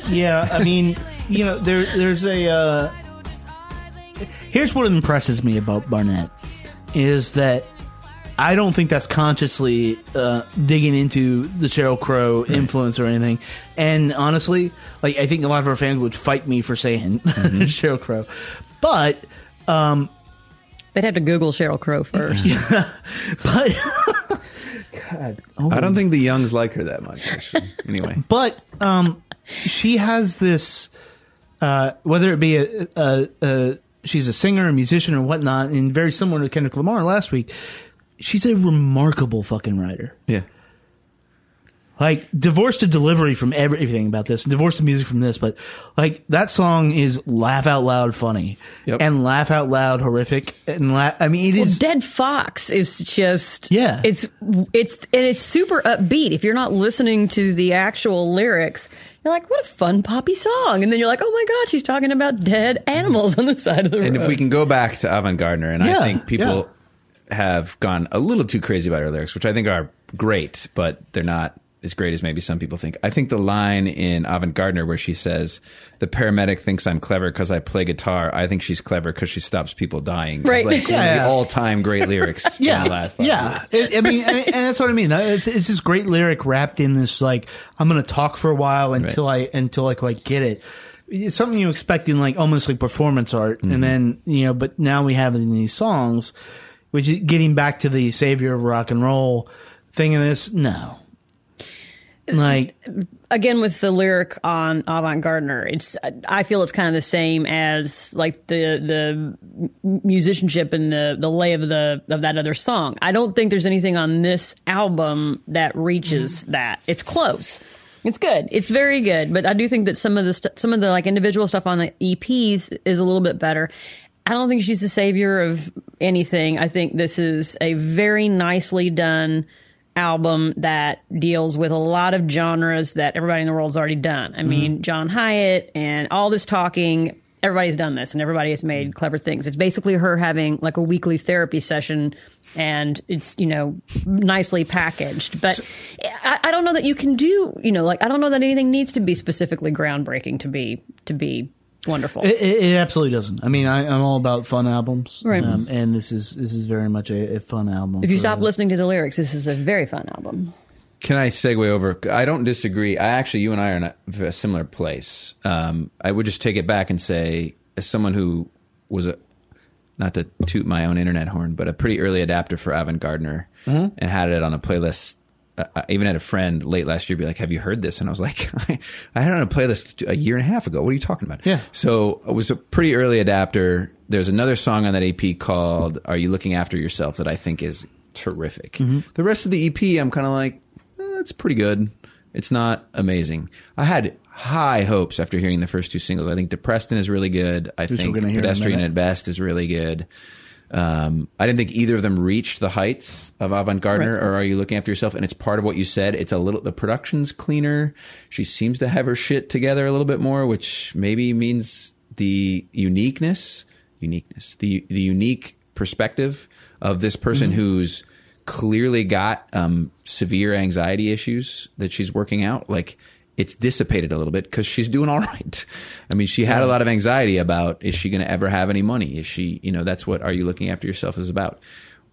[LAUGHS] Yeah, I mean, you know, there there's a. Uh, here's what impresses me about Barnett is that I don't think that's consciously uh, digging into the Sheryl Crow influence or anything. And honestly, like I think a lot of our fans would fight me for saying Sheryl Crow, but um, They'd have to Google Sheryl Crow first. [LAUGHS] but God, oh I don't think the youngs like her that much. Actually. Anyway, [LAUGHS] but um, she has this uh, whether it be a, a, a she's a singer, a musician, or whatnot, and very similar to Kendrick Lamar last week. She's a remarkable fucking writer. yeah. Like divorce the delivery from everything about this, and divorce the music from this, but like that song is laugh out loud funny Yep. and laugh out loud horrific and la- I mean it Well, is Dead Fox is just Yeah. It's it's and it's super upbeat. If you're not listening to the actual lyrics, you're like, what a fun poppy song, and then you're like, oh my god, she's talking about dead animals on the side of the And road. And if we can go back to Avant Gardener, and Yeah, I think people have gone a little too crazy about her lyrics, which I think are great, but they're not as great as maybe some people think. I think the line in Avant Gardener where she says, "The paramedic thinks I'm clever because I play guitar. I think she's clever because she stops people dying." Right. like one [LAUGHS] Yeah. all-time great lyrics. yeah, [LAUGHS] in the last yeah. years. I I mean, and and that's what I mean. It's, it's this great lyric wrapped in this like I'm going to talk for a while until I until I quite get it. It's something you expect in like almost like performance art, Mm-hmm. and then you know, but now we have it in these songs, which is getting back to the savior of rock and roll thing. In this, no, like again with the lyric on Avant Gardener, it's I feel it's kind of the same as like the the musicianship and the the lay of the of that other song. I don't think there's anything on this album that reaches mm-hmm. that. It's close. It's good. It's very good, but I do think that some of the st- some of the like individual stuff on the EPs is a little bit better. I don't think she's the savior of anything. I think this is a very nicely done album that deals with a lot of genres that everybody in the world's already done. I mean, mm-hmm. John Hiatt and all this talking, everybody's done this and everybody has made mm-hmm. clever things. It's basically her having like a weekly therapy session and it's, you know, nicely packaged. But I, I don't know that you can do, you know, like I don't know that anything needs to be specifically groundbreaking to be to be wonderful. It, it, it absolutely doesn't. I mean, I, I'm all about fun albums, Right. Um, and this is this is very much a, a fun album. if you for- stop listening to the lyrics, this is a very fun album. Can I segue over? I don't disagree. I actually, you and I are in a, a similar place. Um, I would just take it back and say, as someone who was a, not to toot my own internet horn, but a pretty early adapter for Avant Gardener Mm-hmm. and had it on a playlist. I even had a friend late last year be like, "Have you heard this?" And I was like, "I, [LAUGHS] I had it on a playlist a year and a half ago. What are you talking about?" Yeah. So I was a pretty early adapter. There's another song on that EP called "Are You Looking After Yourself" that I think is terrific. Mm-hmm. The rest of the EP, I'm kind of like, eh, it's pretty good. It's not amazing. I had high hopes after hearing the first two singles. I think "Depressed" is really good. I we're think gonna hear in a "Pedestrian" at best is really good. Um, I didn't think either of them reached the heights of Avant Gardener Right. or Are You Looking After Yourself? And it's part of what you said. It's a little, the production's cleaner. She seems to have her shit together a little bit more, which maybe means the uniqueness, uniqueness, the, the unique perspective of this person who's clearly got um, severe anxiety issues that she's working out. Like, it's dissipated a little bit because she's doing all [LAUGHS] right. I mean, she had a lot of anxiety about is she going to ever have any money? Is she, you know, that's what Are You Looking After Yourself is about.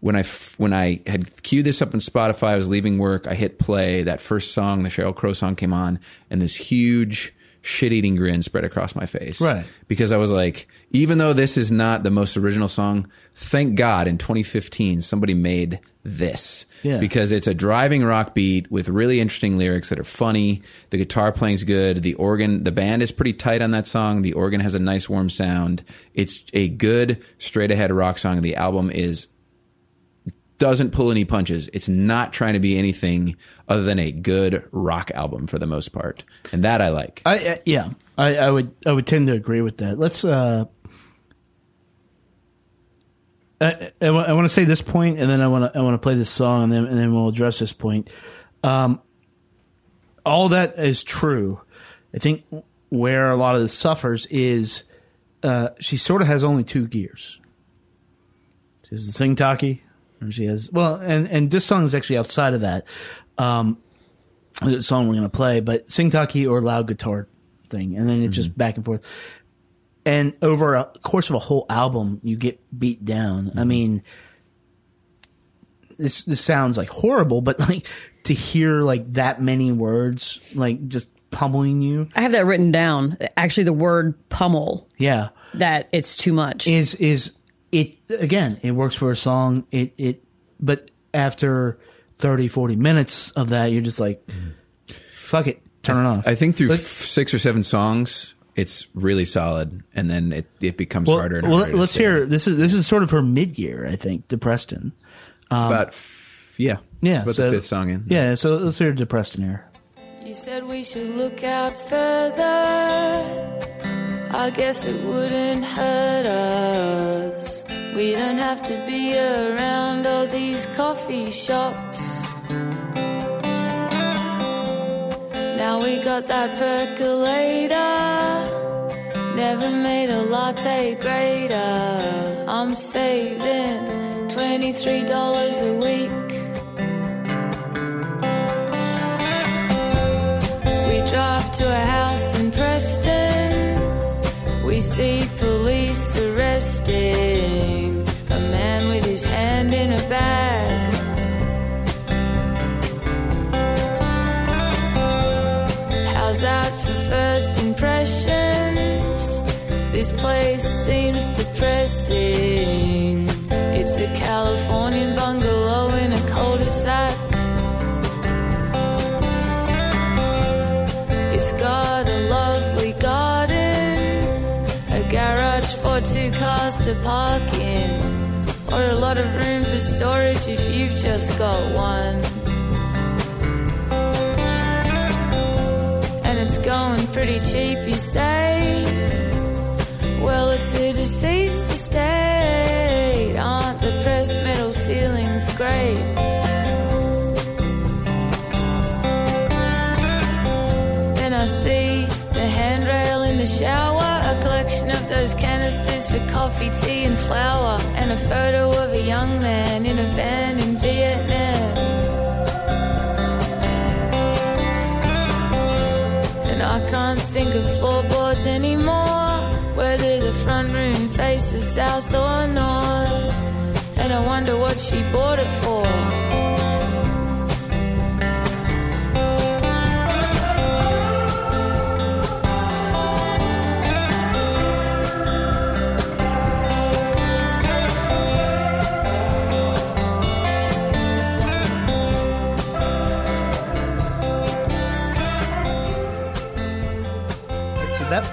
When I f- when I had queued this up on Spotify, I was leaving work. I hit play. That first song, the Sheryl Crow song, came on, and this huge shit-eating grin spread across my face. Right. Because I was like, even though this is not the most original song, thank God in 2015 somebody made this. Yeah. Because it's a driving rock beat with really interesting lyrics that are funny. The guitar playing's good. The organ, the band is pretty tight on that song. The organ has a nice warm sound. It's a good straight ahead rock song. The album is doesn't pull any punches. It's not trying to be anything other than a good rock album for the most part. And that I like. I, yeah, I, I would I would tend to agree with that. Let's. uh I, I, want to say this point, and then I want to I want to play this song, and then and then we'll address this point. Um, all that is true. I think where a lot of this suffers is uh, she sort of has only two gears. She has the sing talkie, or she has well, and and this song is actually outside of that. Um, the song we're gonna play, but sing talkie or loud guitar thing, and then it's just back and forth. And over a course of a whole album, you get beat down. I mean, this this sounds like horrible, but like to hear like that many words, like just pummeling you, I have that written down. Actually, the word pummel yeah, that it's too much. is is it again? It works for a song. It it, but after 30, 40 minutes of that, you're just like, fuck it, turn it off. I think through But- f- six or seven songs, it's really solid, and then it, it becomes well, harder and well, harder. let's stay. hear. This is this is sort of her mid year, I think, to Preston. It's um, about yeah, Yeah, It's about so- the fifth song in. Yeah, so let's hear Depreston here. You said we should look out further. I guess it wouldn't hurt us. We don't have to be around all these coffee shops. Now we got that percolator. Never made a latte greater. I'm saving $23 a week. We drive to a cars to park in, or a lot of room for storage if you've just got one. And it's going pretty cheap, for coffee, tea, and flour, and a photo of a young man in a van in Vietnam. And I can't think of floorboards anymore, whether the front room faces south or north. And I wonder what she bought it for.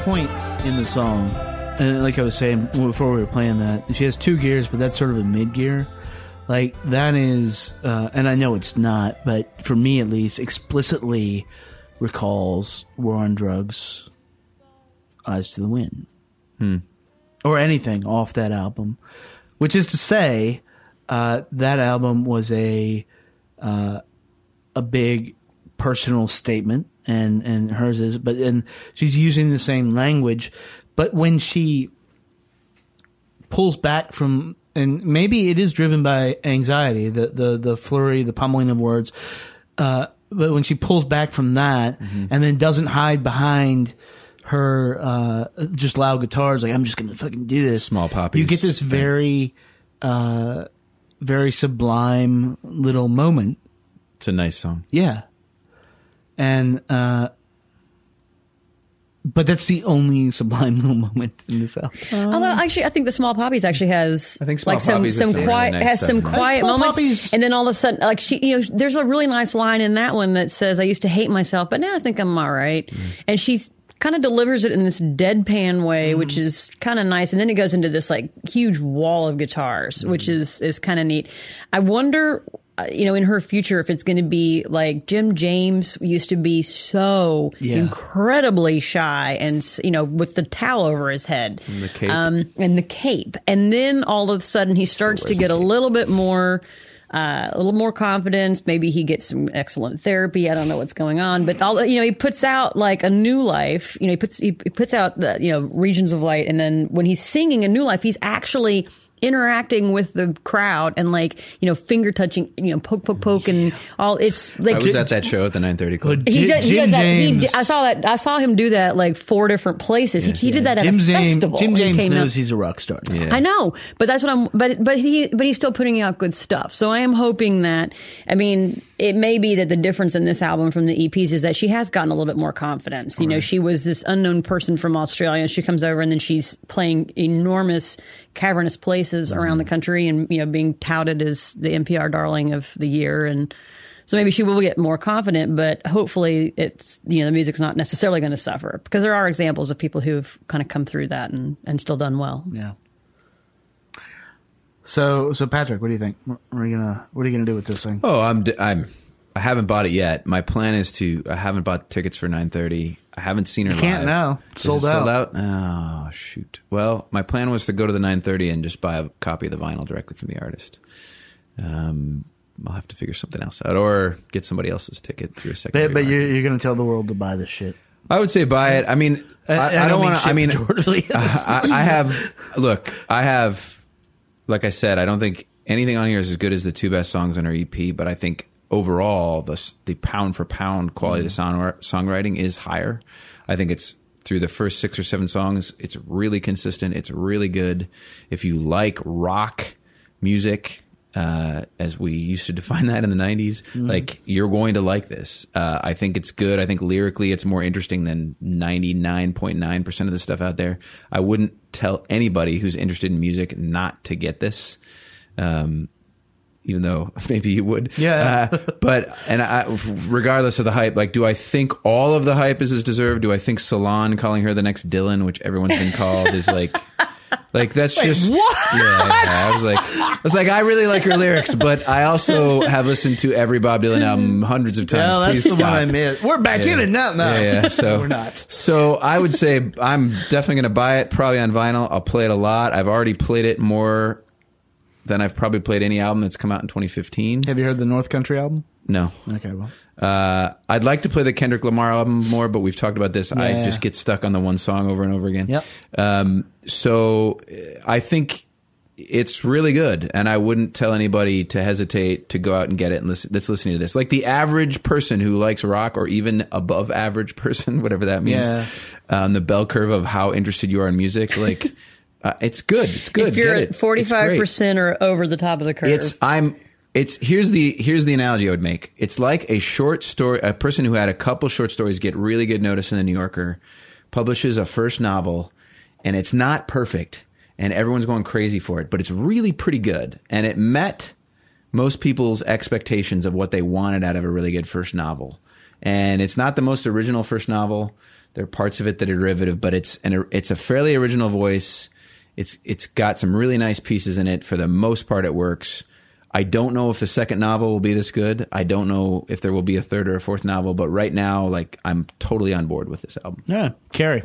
Point in the song, and like I was saying before we were playing that, she has two gears, but that's sort of a mid gear. Like that is, uh, and I know it's not, but for me at least, explicitly recalls War on Drugs, Eyes to the Wind, or anything off that album. Which is to say, uh, that album was a uh, a big personal statement and and hers is but and she's using the same language. But when she pulls back from and maybe it is driven by anxiety the the the flurry the pummeling of words uh but when she pulls back from that and then doesn't hide behind her uh just loud guitars like i'm just gonna fucking do this Small poppies. you get this very uh very sublime little moment. It's a nice song. yeah. And uh but that's the only [LAUGHS] sublime little moment in this album. Although actually, I think the Small Poppies actually has I think Small like some Poppies some some quiet nice has some in quiet Small moments, Poppies- and then all of a sudden, like she, you know, there's a really nice line in that one that says, "I used to hate myself, but now I think I'm all right," Mm. and she's kind of delivers it in this deadpan Mm. way, which is kind of nice. And then it goes into this like huge wall of guitars, Mm. which is is kind of neat. I wonder. Uh, You know, in her future, if it's going to be like Jim James used to be so Yeah. incredibly shy and, you know, with the towel over his head the cape. um, and the cape. And then all of a sudden he starts to get a little bit more, uh, a little more confidence. Maybe he gets some excellent therapy. I don't know what's going on, but all you know, he puts out like a new life. You know, he puts he, he puts out the, you know regions of light, and then when he's singing a new life, he's actually interacting with the crowd and like you know finger touching you know poke poke poke and all it's like I was at that show at the 930 Club. he, Jim- does, he does that. He, James- I saw that. I saw him do that like four different places. he, he did that at Jim a James, festival. Jim when he James came knows out. he's a rock star. Yeah. I know, but that's what I'm. But but he but he's still putting out good stuff. So I am hoping that. I mean, it may be that the difference in this album from the EPs is that she has gotten a little bit more confidence. You know, she was this unknown person from Australia. and She comes over and then she's playing enormous cavernous places mm-hmm. around the country, and you know, being touted as the NPR darling of the year and. So maybe she will get more confident, but hopefully it's you know the music's not necessarily going to suffer because there are examples of people who've kind of come through that and, and still done well. Yeah. So, so Patrick, what do you think? What are you gonna What are you gonna do with this thing? Oh, I'm I'm I haven't bought it yet. My plan is to. I haven't bought tickets for nine thirty. I haven't seen her. You can't live. now. Is Sold out. Sold out. Oh shoot. Well, my plan was to go to the nine thirty and just buy a copy of the vinyl directly from the artist. Um, I'll have to figure something else out, or get somebody else's ticket through a second. But, but you're, you're going to tell the world to buy this shit. I would say buy it. I mean, I, I, don't want to. I mean. [LAUGHS] [LAUGHS] I, I have. Look, I have. Like I said, I don't think anything on here is as good as the two best songs on our EP. But I think overall, the the pound for pound quality of the song, songwriting is higher. I think it's through the first six or seven songs. It's really consistent. It's really good. If you like rock music, uh, as we used to define [LAUGHS] that in the 90s, like you're going to like this. Uh, I think it's good. I think lyrically it's more interesting than 99.9% of the stuff out there. I wouldn't tell anybody who's interested in music not to get this. Um, even though [LAUGHS] maybe you would. Yeah. Uh, but, and I, regardless of the hype, like, do I think all of the hype is as deserved? Do I think Salon calling her the next Dylan, which everyone's been called, is like, [LAUGHS] like that's just what? Yeah, yeah, I was like, I was like, I really like her lyrics, but I also have listened to every Bob Dylan album hundreds of times. Well, that's Please the stop. one I missed. We're back in Yeah. it now. No, Yeah, yeah. So [LAUGHS] we're not. So I would say I'm definitely going to buy it, probably on vinyl. I'll play it a lot. I've already played it more than I've probably played any album that's come out in 2015. Have you heard the North Country album? No. Okay, well, Uh, I'd like to play the Kendrick Lamar album more, but we've talked about this. I Yeah. just get stuck on the one song over and over again. Yep. Um, so I think it's really good, and I wouldn't tell anybody to hesitate to go out and get it and listen. That's listening to this. Like the average person who likes rock, or even above average person, [LAUGHS] whatever that means, Yeah. on the bell curve of how interested you are in music, like. [LAUGHS] Uh, it's good. It's good. if you're Get at forty five percent or over the top of the curve, It's I'm it's here's the here's the analogy I would make. It's like a short story a person who had a couple short stories get really good notice in the New Yorker publishes a first novel and it's not perfect and everyone's going crazy for it, but it's really pretty good and it met most people's expectations of what they wanted out of a really good first novel. And it's not the most original first novel. There are parts of it that are derivative, but it's an it's a fairly original voice. It's it's got some really nice pieces in it. For the most part, it works. I don't know if the second novel will be this good. I don't know if there will be a third or a fourth novel, but right now, like I'm totally on board with this album. yeah, Carrie.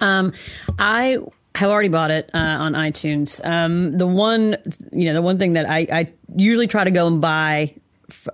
Um, I have already bought it uh, on iTunes. Um, the one, you know, the one thing that I, I usually try to go and buy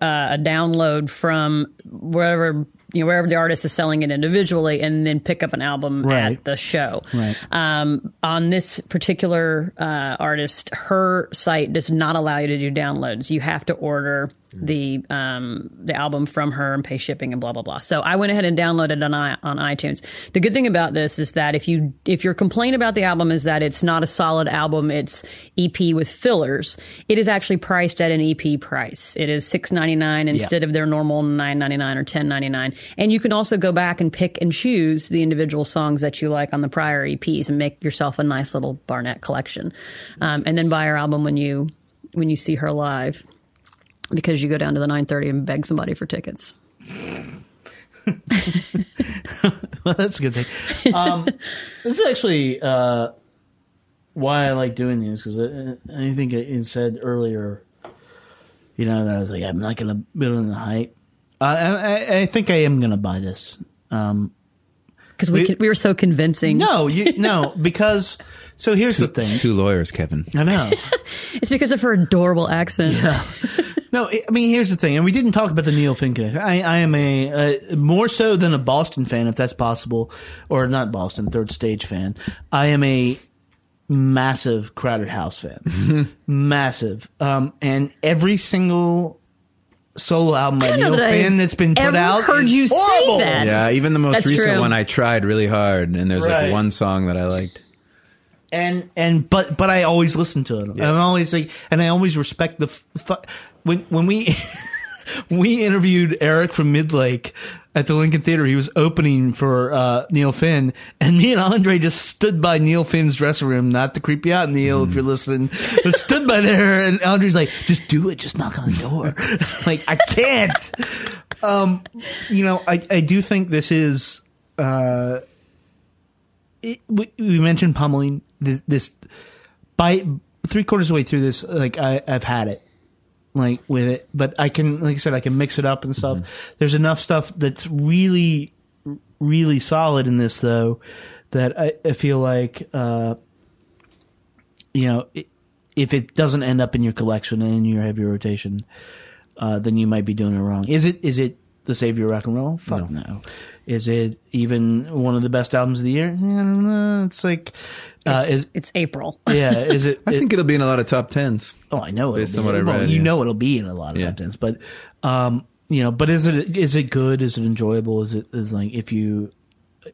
uh, a download from wherever you know wherever the artist is selling it individually, and then pick up an album Right. at the show. Right. Um, on this particular uh, artist, her site does not allow you to do downloads. You have to order the um, the album from her and pay shipping and blah blah blah. So I went ahead and downloaded it on i- on iTunes. The good thing about this is that if you if your complaint about the album is that it's not a solid album, it's EP with fillers. It is actually priced at an EP price. It is six ninety nine instead of their normal nine ninety nine or ten ninety nine. And you can also go back and pick and choose the individual songs that you like on the prior EPs and make yourself a nice little Barnett collection. Um, and then buy her album when you when you see her live because you go down to the 930 and beg somebody for tickets. [LAUGHS] well, that's a good thing. Um, this is actually uh, why I like doing these because I, I think it said earlier, you know, that I was like, I'm not going to build in the hype. Uh, I, I, I think I am going to buy this. Um, Because we, We- can, we were so convincing. no, you no because so here's the thing. Two lawyers, Kevin. I know. [LAUGHS] It's because of her adorable accent. [LAUGHS] No, I I mean here's the thing, and we didn't talk about the Neil Finn connection. I, I am a uh, more so than a Boston fan, if that's possible, or not Boston, third stage fan. I am a massive Crowded House fan, [LAUGHS] massive, um, and every single solo album by Neil that I've Finn that's been put ever out heard is you say that. Yeah, even the most That's recent true. one I tried really hard, and there's Right. like one song that I liked. and and but but I always listen to it. I'm always like, and I always respect the f- f- when when we [LAUGHS] we interviewed Eric from Midlake at the Lincoln Theater. He was opening for uh, Neil Finn, and me and Andre just stood by Neil Finn's dressing room, not to creep you out, Neil, if you're listening. But stood by there, and Andre's like, "Just do it, just knock on the door." [LAUGHS] like I can't. Um, you know, I I do think this is. Uh, it, we, we mentioned pummeling this, this by three quarters of the way through this like I, i've had it like with it, but I can, like I said, I can mix it up and stuff. There's enough stuff that's really, really solid in this though that I, I feel like, uh, you know, i- if it doesn't end up in your collection and in your heavy rotation, uh, then you might be doing it wrong. Is it? Is it the savior of rock and roll? Fuck no. Is it even one of the best albums of the year? I. It's like, uh, is It's April. [LAUGHS] yeah? Is it? [LAUGHS] I think it'll be in a lot of top tens. Oh, I know. Based it'll on what I well, read, you yeah. know it'll be in a lot of Yeah. top tens, but um, you know, but is it is it good? Is it enjoyable? Is it is like if you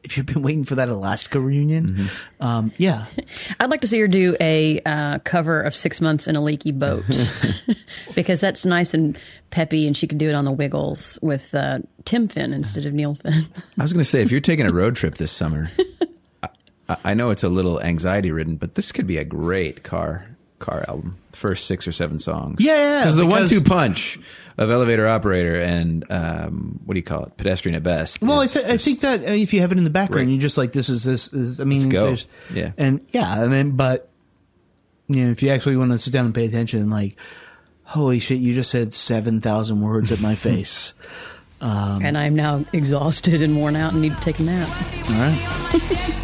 if you've been waiting for that Elastica reunion? Mm-hmm. Um, yeah, [LAUGHS] I'd like to see her do a uh, cover of Six Months in a Leaky Boat [LAUGHS] [LAUGHS] because that's nice and peppy, and she could do it on the Wiggles with uh, Tim Finn instead of Neil Finn. I was going to say, if you're taking a road trip this summer, I, I know it's a little anxiety ridden, but this could be a great car car album. First six or seven songs. Yeah, yeah, Because the because- one-two punch of elevator operator and um, what do you call it? Pedestrian at best. Well, I, th- I think that uh, if you have it in the background, Great. you're just like, this is this is. I mean, Let's go. there's- Yeah. and yeah, and then but you know, if you actually want to sit down and pay attention, like, holy shit, you just said seven thousand words at my [LAUGHS] face. Um, and I'm now exhausted and worn out and need to take a nap. All right. [LAUGHS]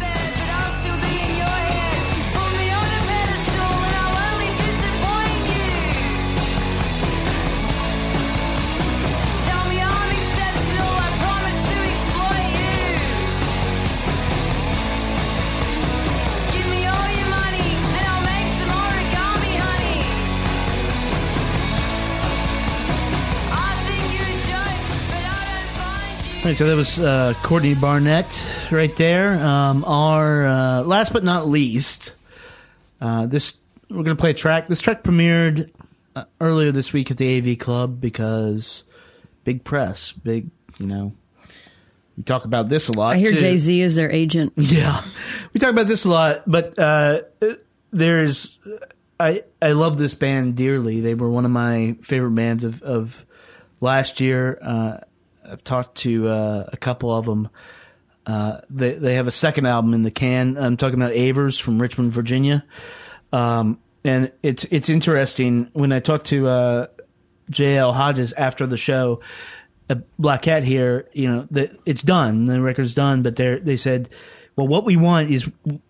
right, so that was uh, Courtney Barnett right there. Um, our uh, last but not least, uh, this we're going to play a track. This track premiered uh, earlier this week at the AV Club because big press, big you know. We talk about this a lot. I hear. Jay Z is their agent. [LAUGHS] Yeah, we talk about this a lot, but uh, there's I I love this band dearly. They were one of my favorite bands of of last year. I've talked to uh, a couple of them. Uh, they they have a second album in the can. I'm talking about Avers from Richmond, Virginia. Um, and it's it's interesting when I talked to uh, JL Hodges after the show. Uh, Black Cat here, you know, the, it's done. The record's done, but they they said, well, what we want is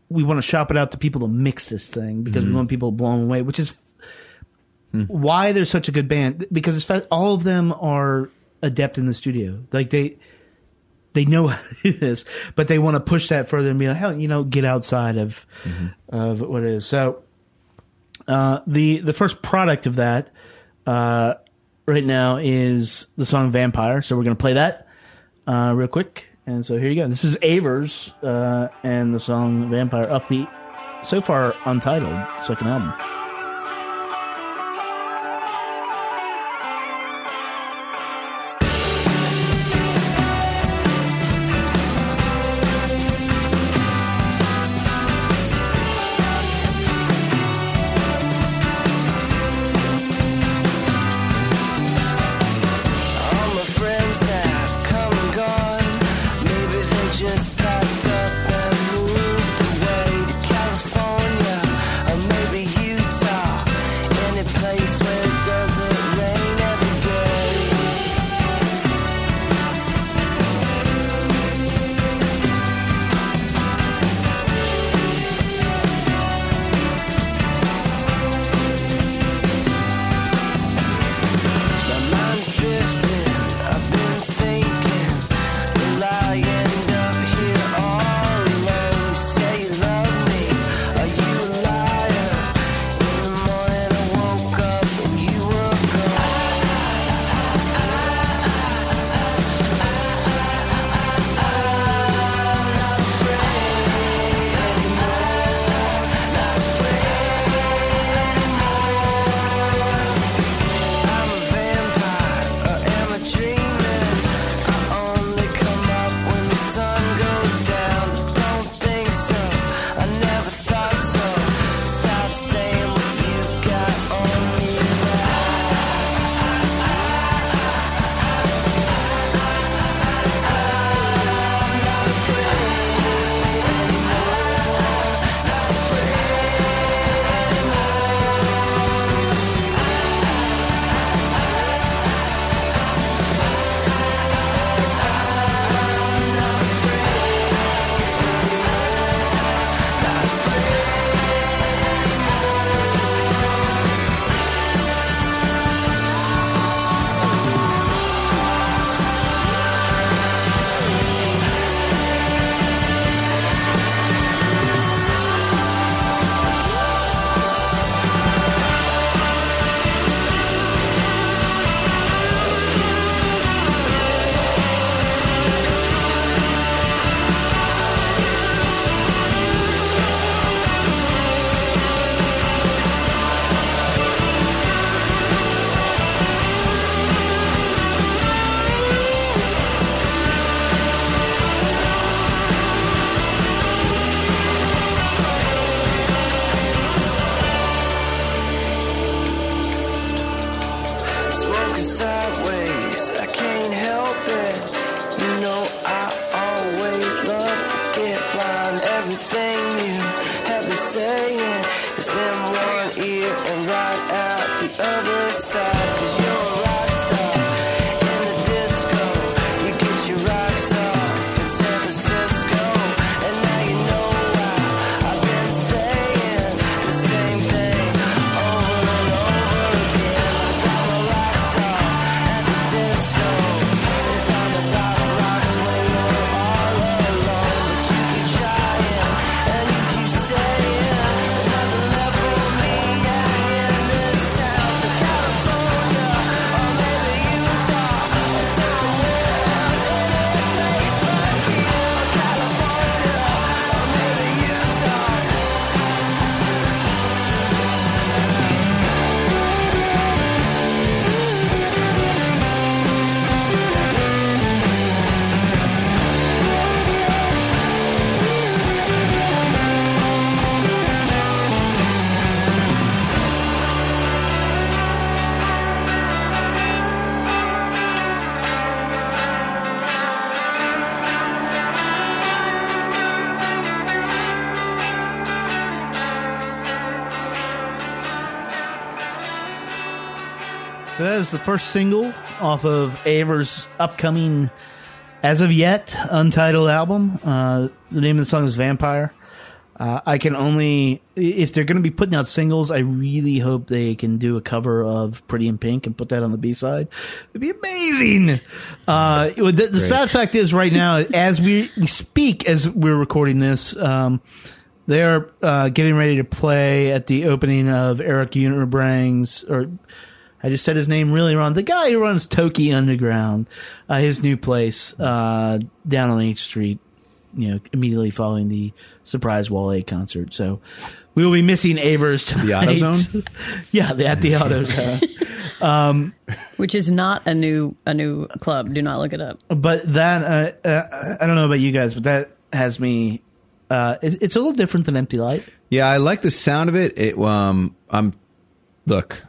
we want to shop it out to people to mix this thing because we want people blown away, which is why they're such a good band because it's all of them are adept in the studio. Like they they know [LAUGHS] how to do this, but they want to push that further and be like, hell, you know, get outside of of what it is. So uh, the the first product of that uh, right now is the song "Vampire." So we're gonna play that uh, real quick. And so here you go. This is Avers uh, and the song "Vampire" off the so far untitled second album. In one ear and right out the other side. Cause The first single off of Aver's upcoming, as of yet, untitled album. Uh, the name of the song is Vampire. Uh, I can only, if they're going to be putting out singles, I really hope they can do a cover of Pretty in Pink and put that on the B side. It'd be amazing. Uh, the the sad fact is, right now, as we, we speak, as we're recording this, um, they're uh, getting ready to play at the opening of Eric Unibrang's, or I just said his name really wrong. The guy who runs Toki Underground, uh, his new place uh, down on H Street. You know, immediately following the surprise Wale concert. So we will be missing Avers tonight. The AutoZone? [LAUGHS] yeah, the, at the AutoZone. [LAUGHS] which is not a new a new club. Do not look it up. but that uh, uh, I don't know about you guys, but that has me. Uh, it's, it's a little different than Empty Light. Yeah, I like the sound of it. It um I'm look,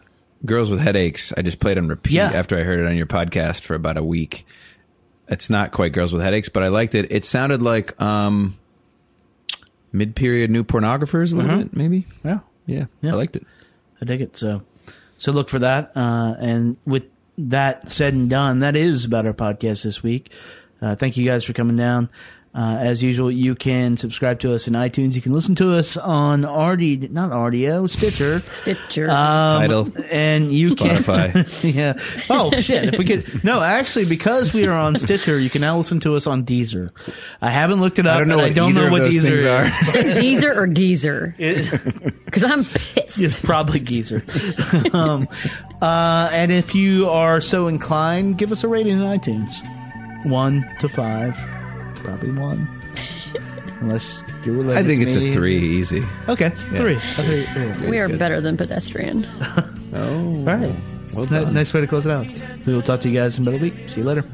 Girls with Headaches, I just played on repeat Yeah. after I heard it on your podcast for about a week. It's not quite Girls with Headaches, but I liked it. It sounded like um mid period new pornographers a little bit, maybe. Yeah. Yeah, Yeah. I liked it. I dig it. So, so look for that. Uh, and with that said and done, that is about our podcast this week. Uh, thank you guys for coming down. Uh, as usual, you can subscribe to us in iTunes. You can listen to us on RD, not RDO, Stitcher. [LAUGHS] Stitcher. Um, Tidal. and you Spotify. can [LAUGHS] yeah. Oh shit! If we could no, actually, because we are on Stitcher, you can now listen to us on Deezer. I haven't looked it up. I don't know what I don't either know what those Deezer is. are. Is it geezer or geezer? [LAUGHS] Because I'm pissed. It's probably geezer. um, uh, and if you are so inclined, give us a rating in iTunes. One to five. Probably one. Unless you're related I think to it's me. a three easy. Okay, three. A three, three. We are good. better than pedestrian. [LAUGHS] Oh. All right. Well nice way to close it out. We will talk to you guys in about a week. See you later.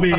Bị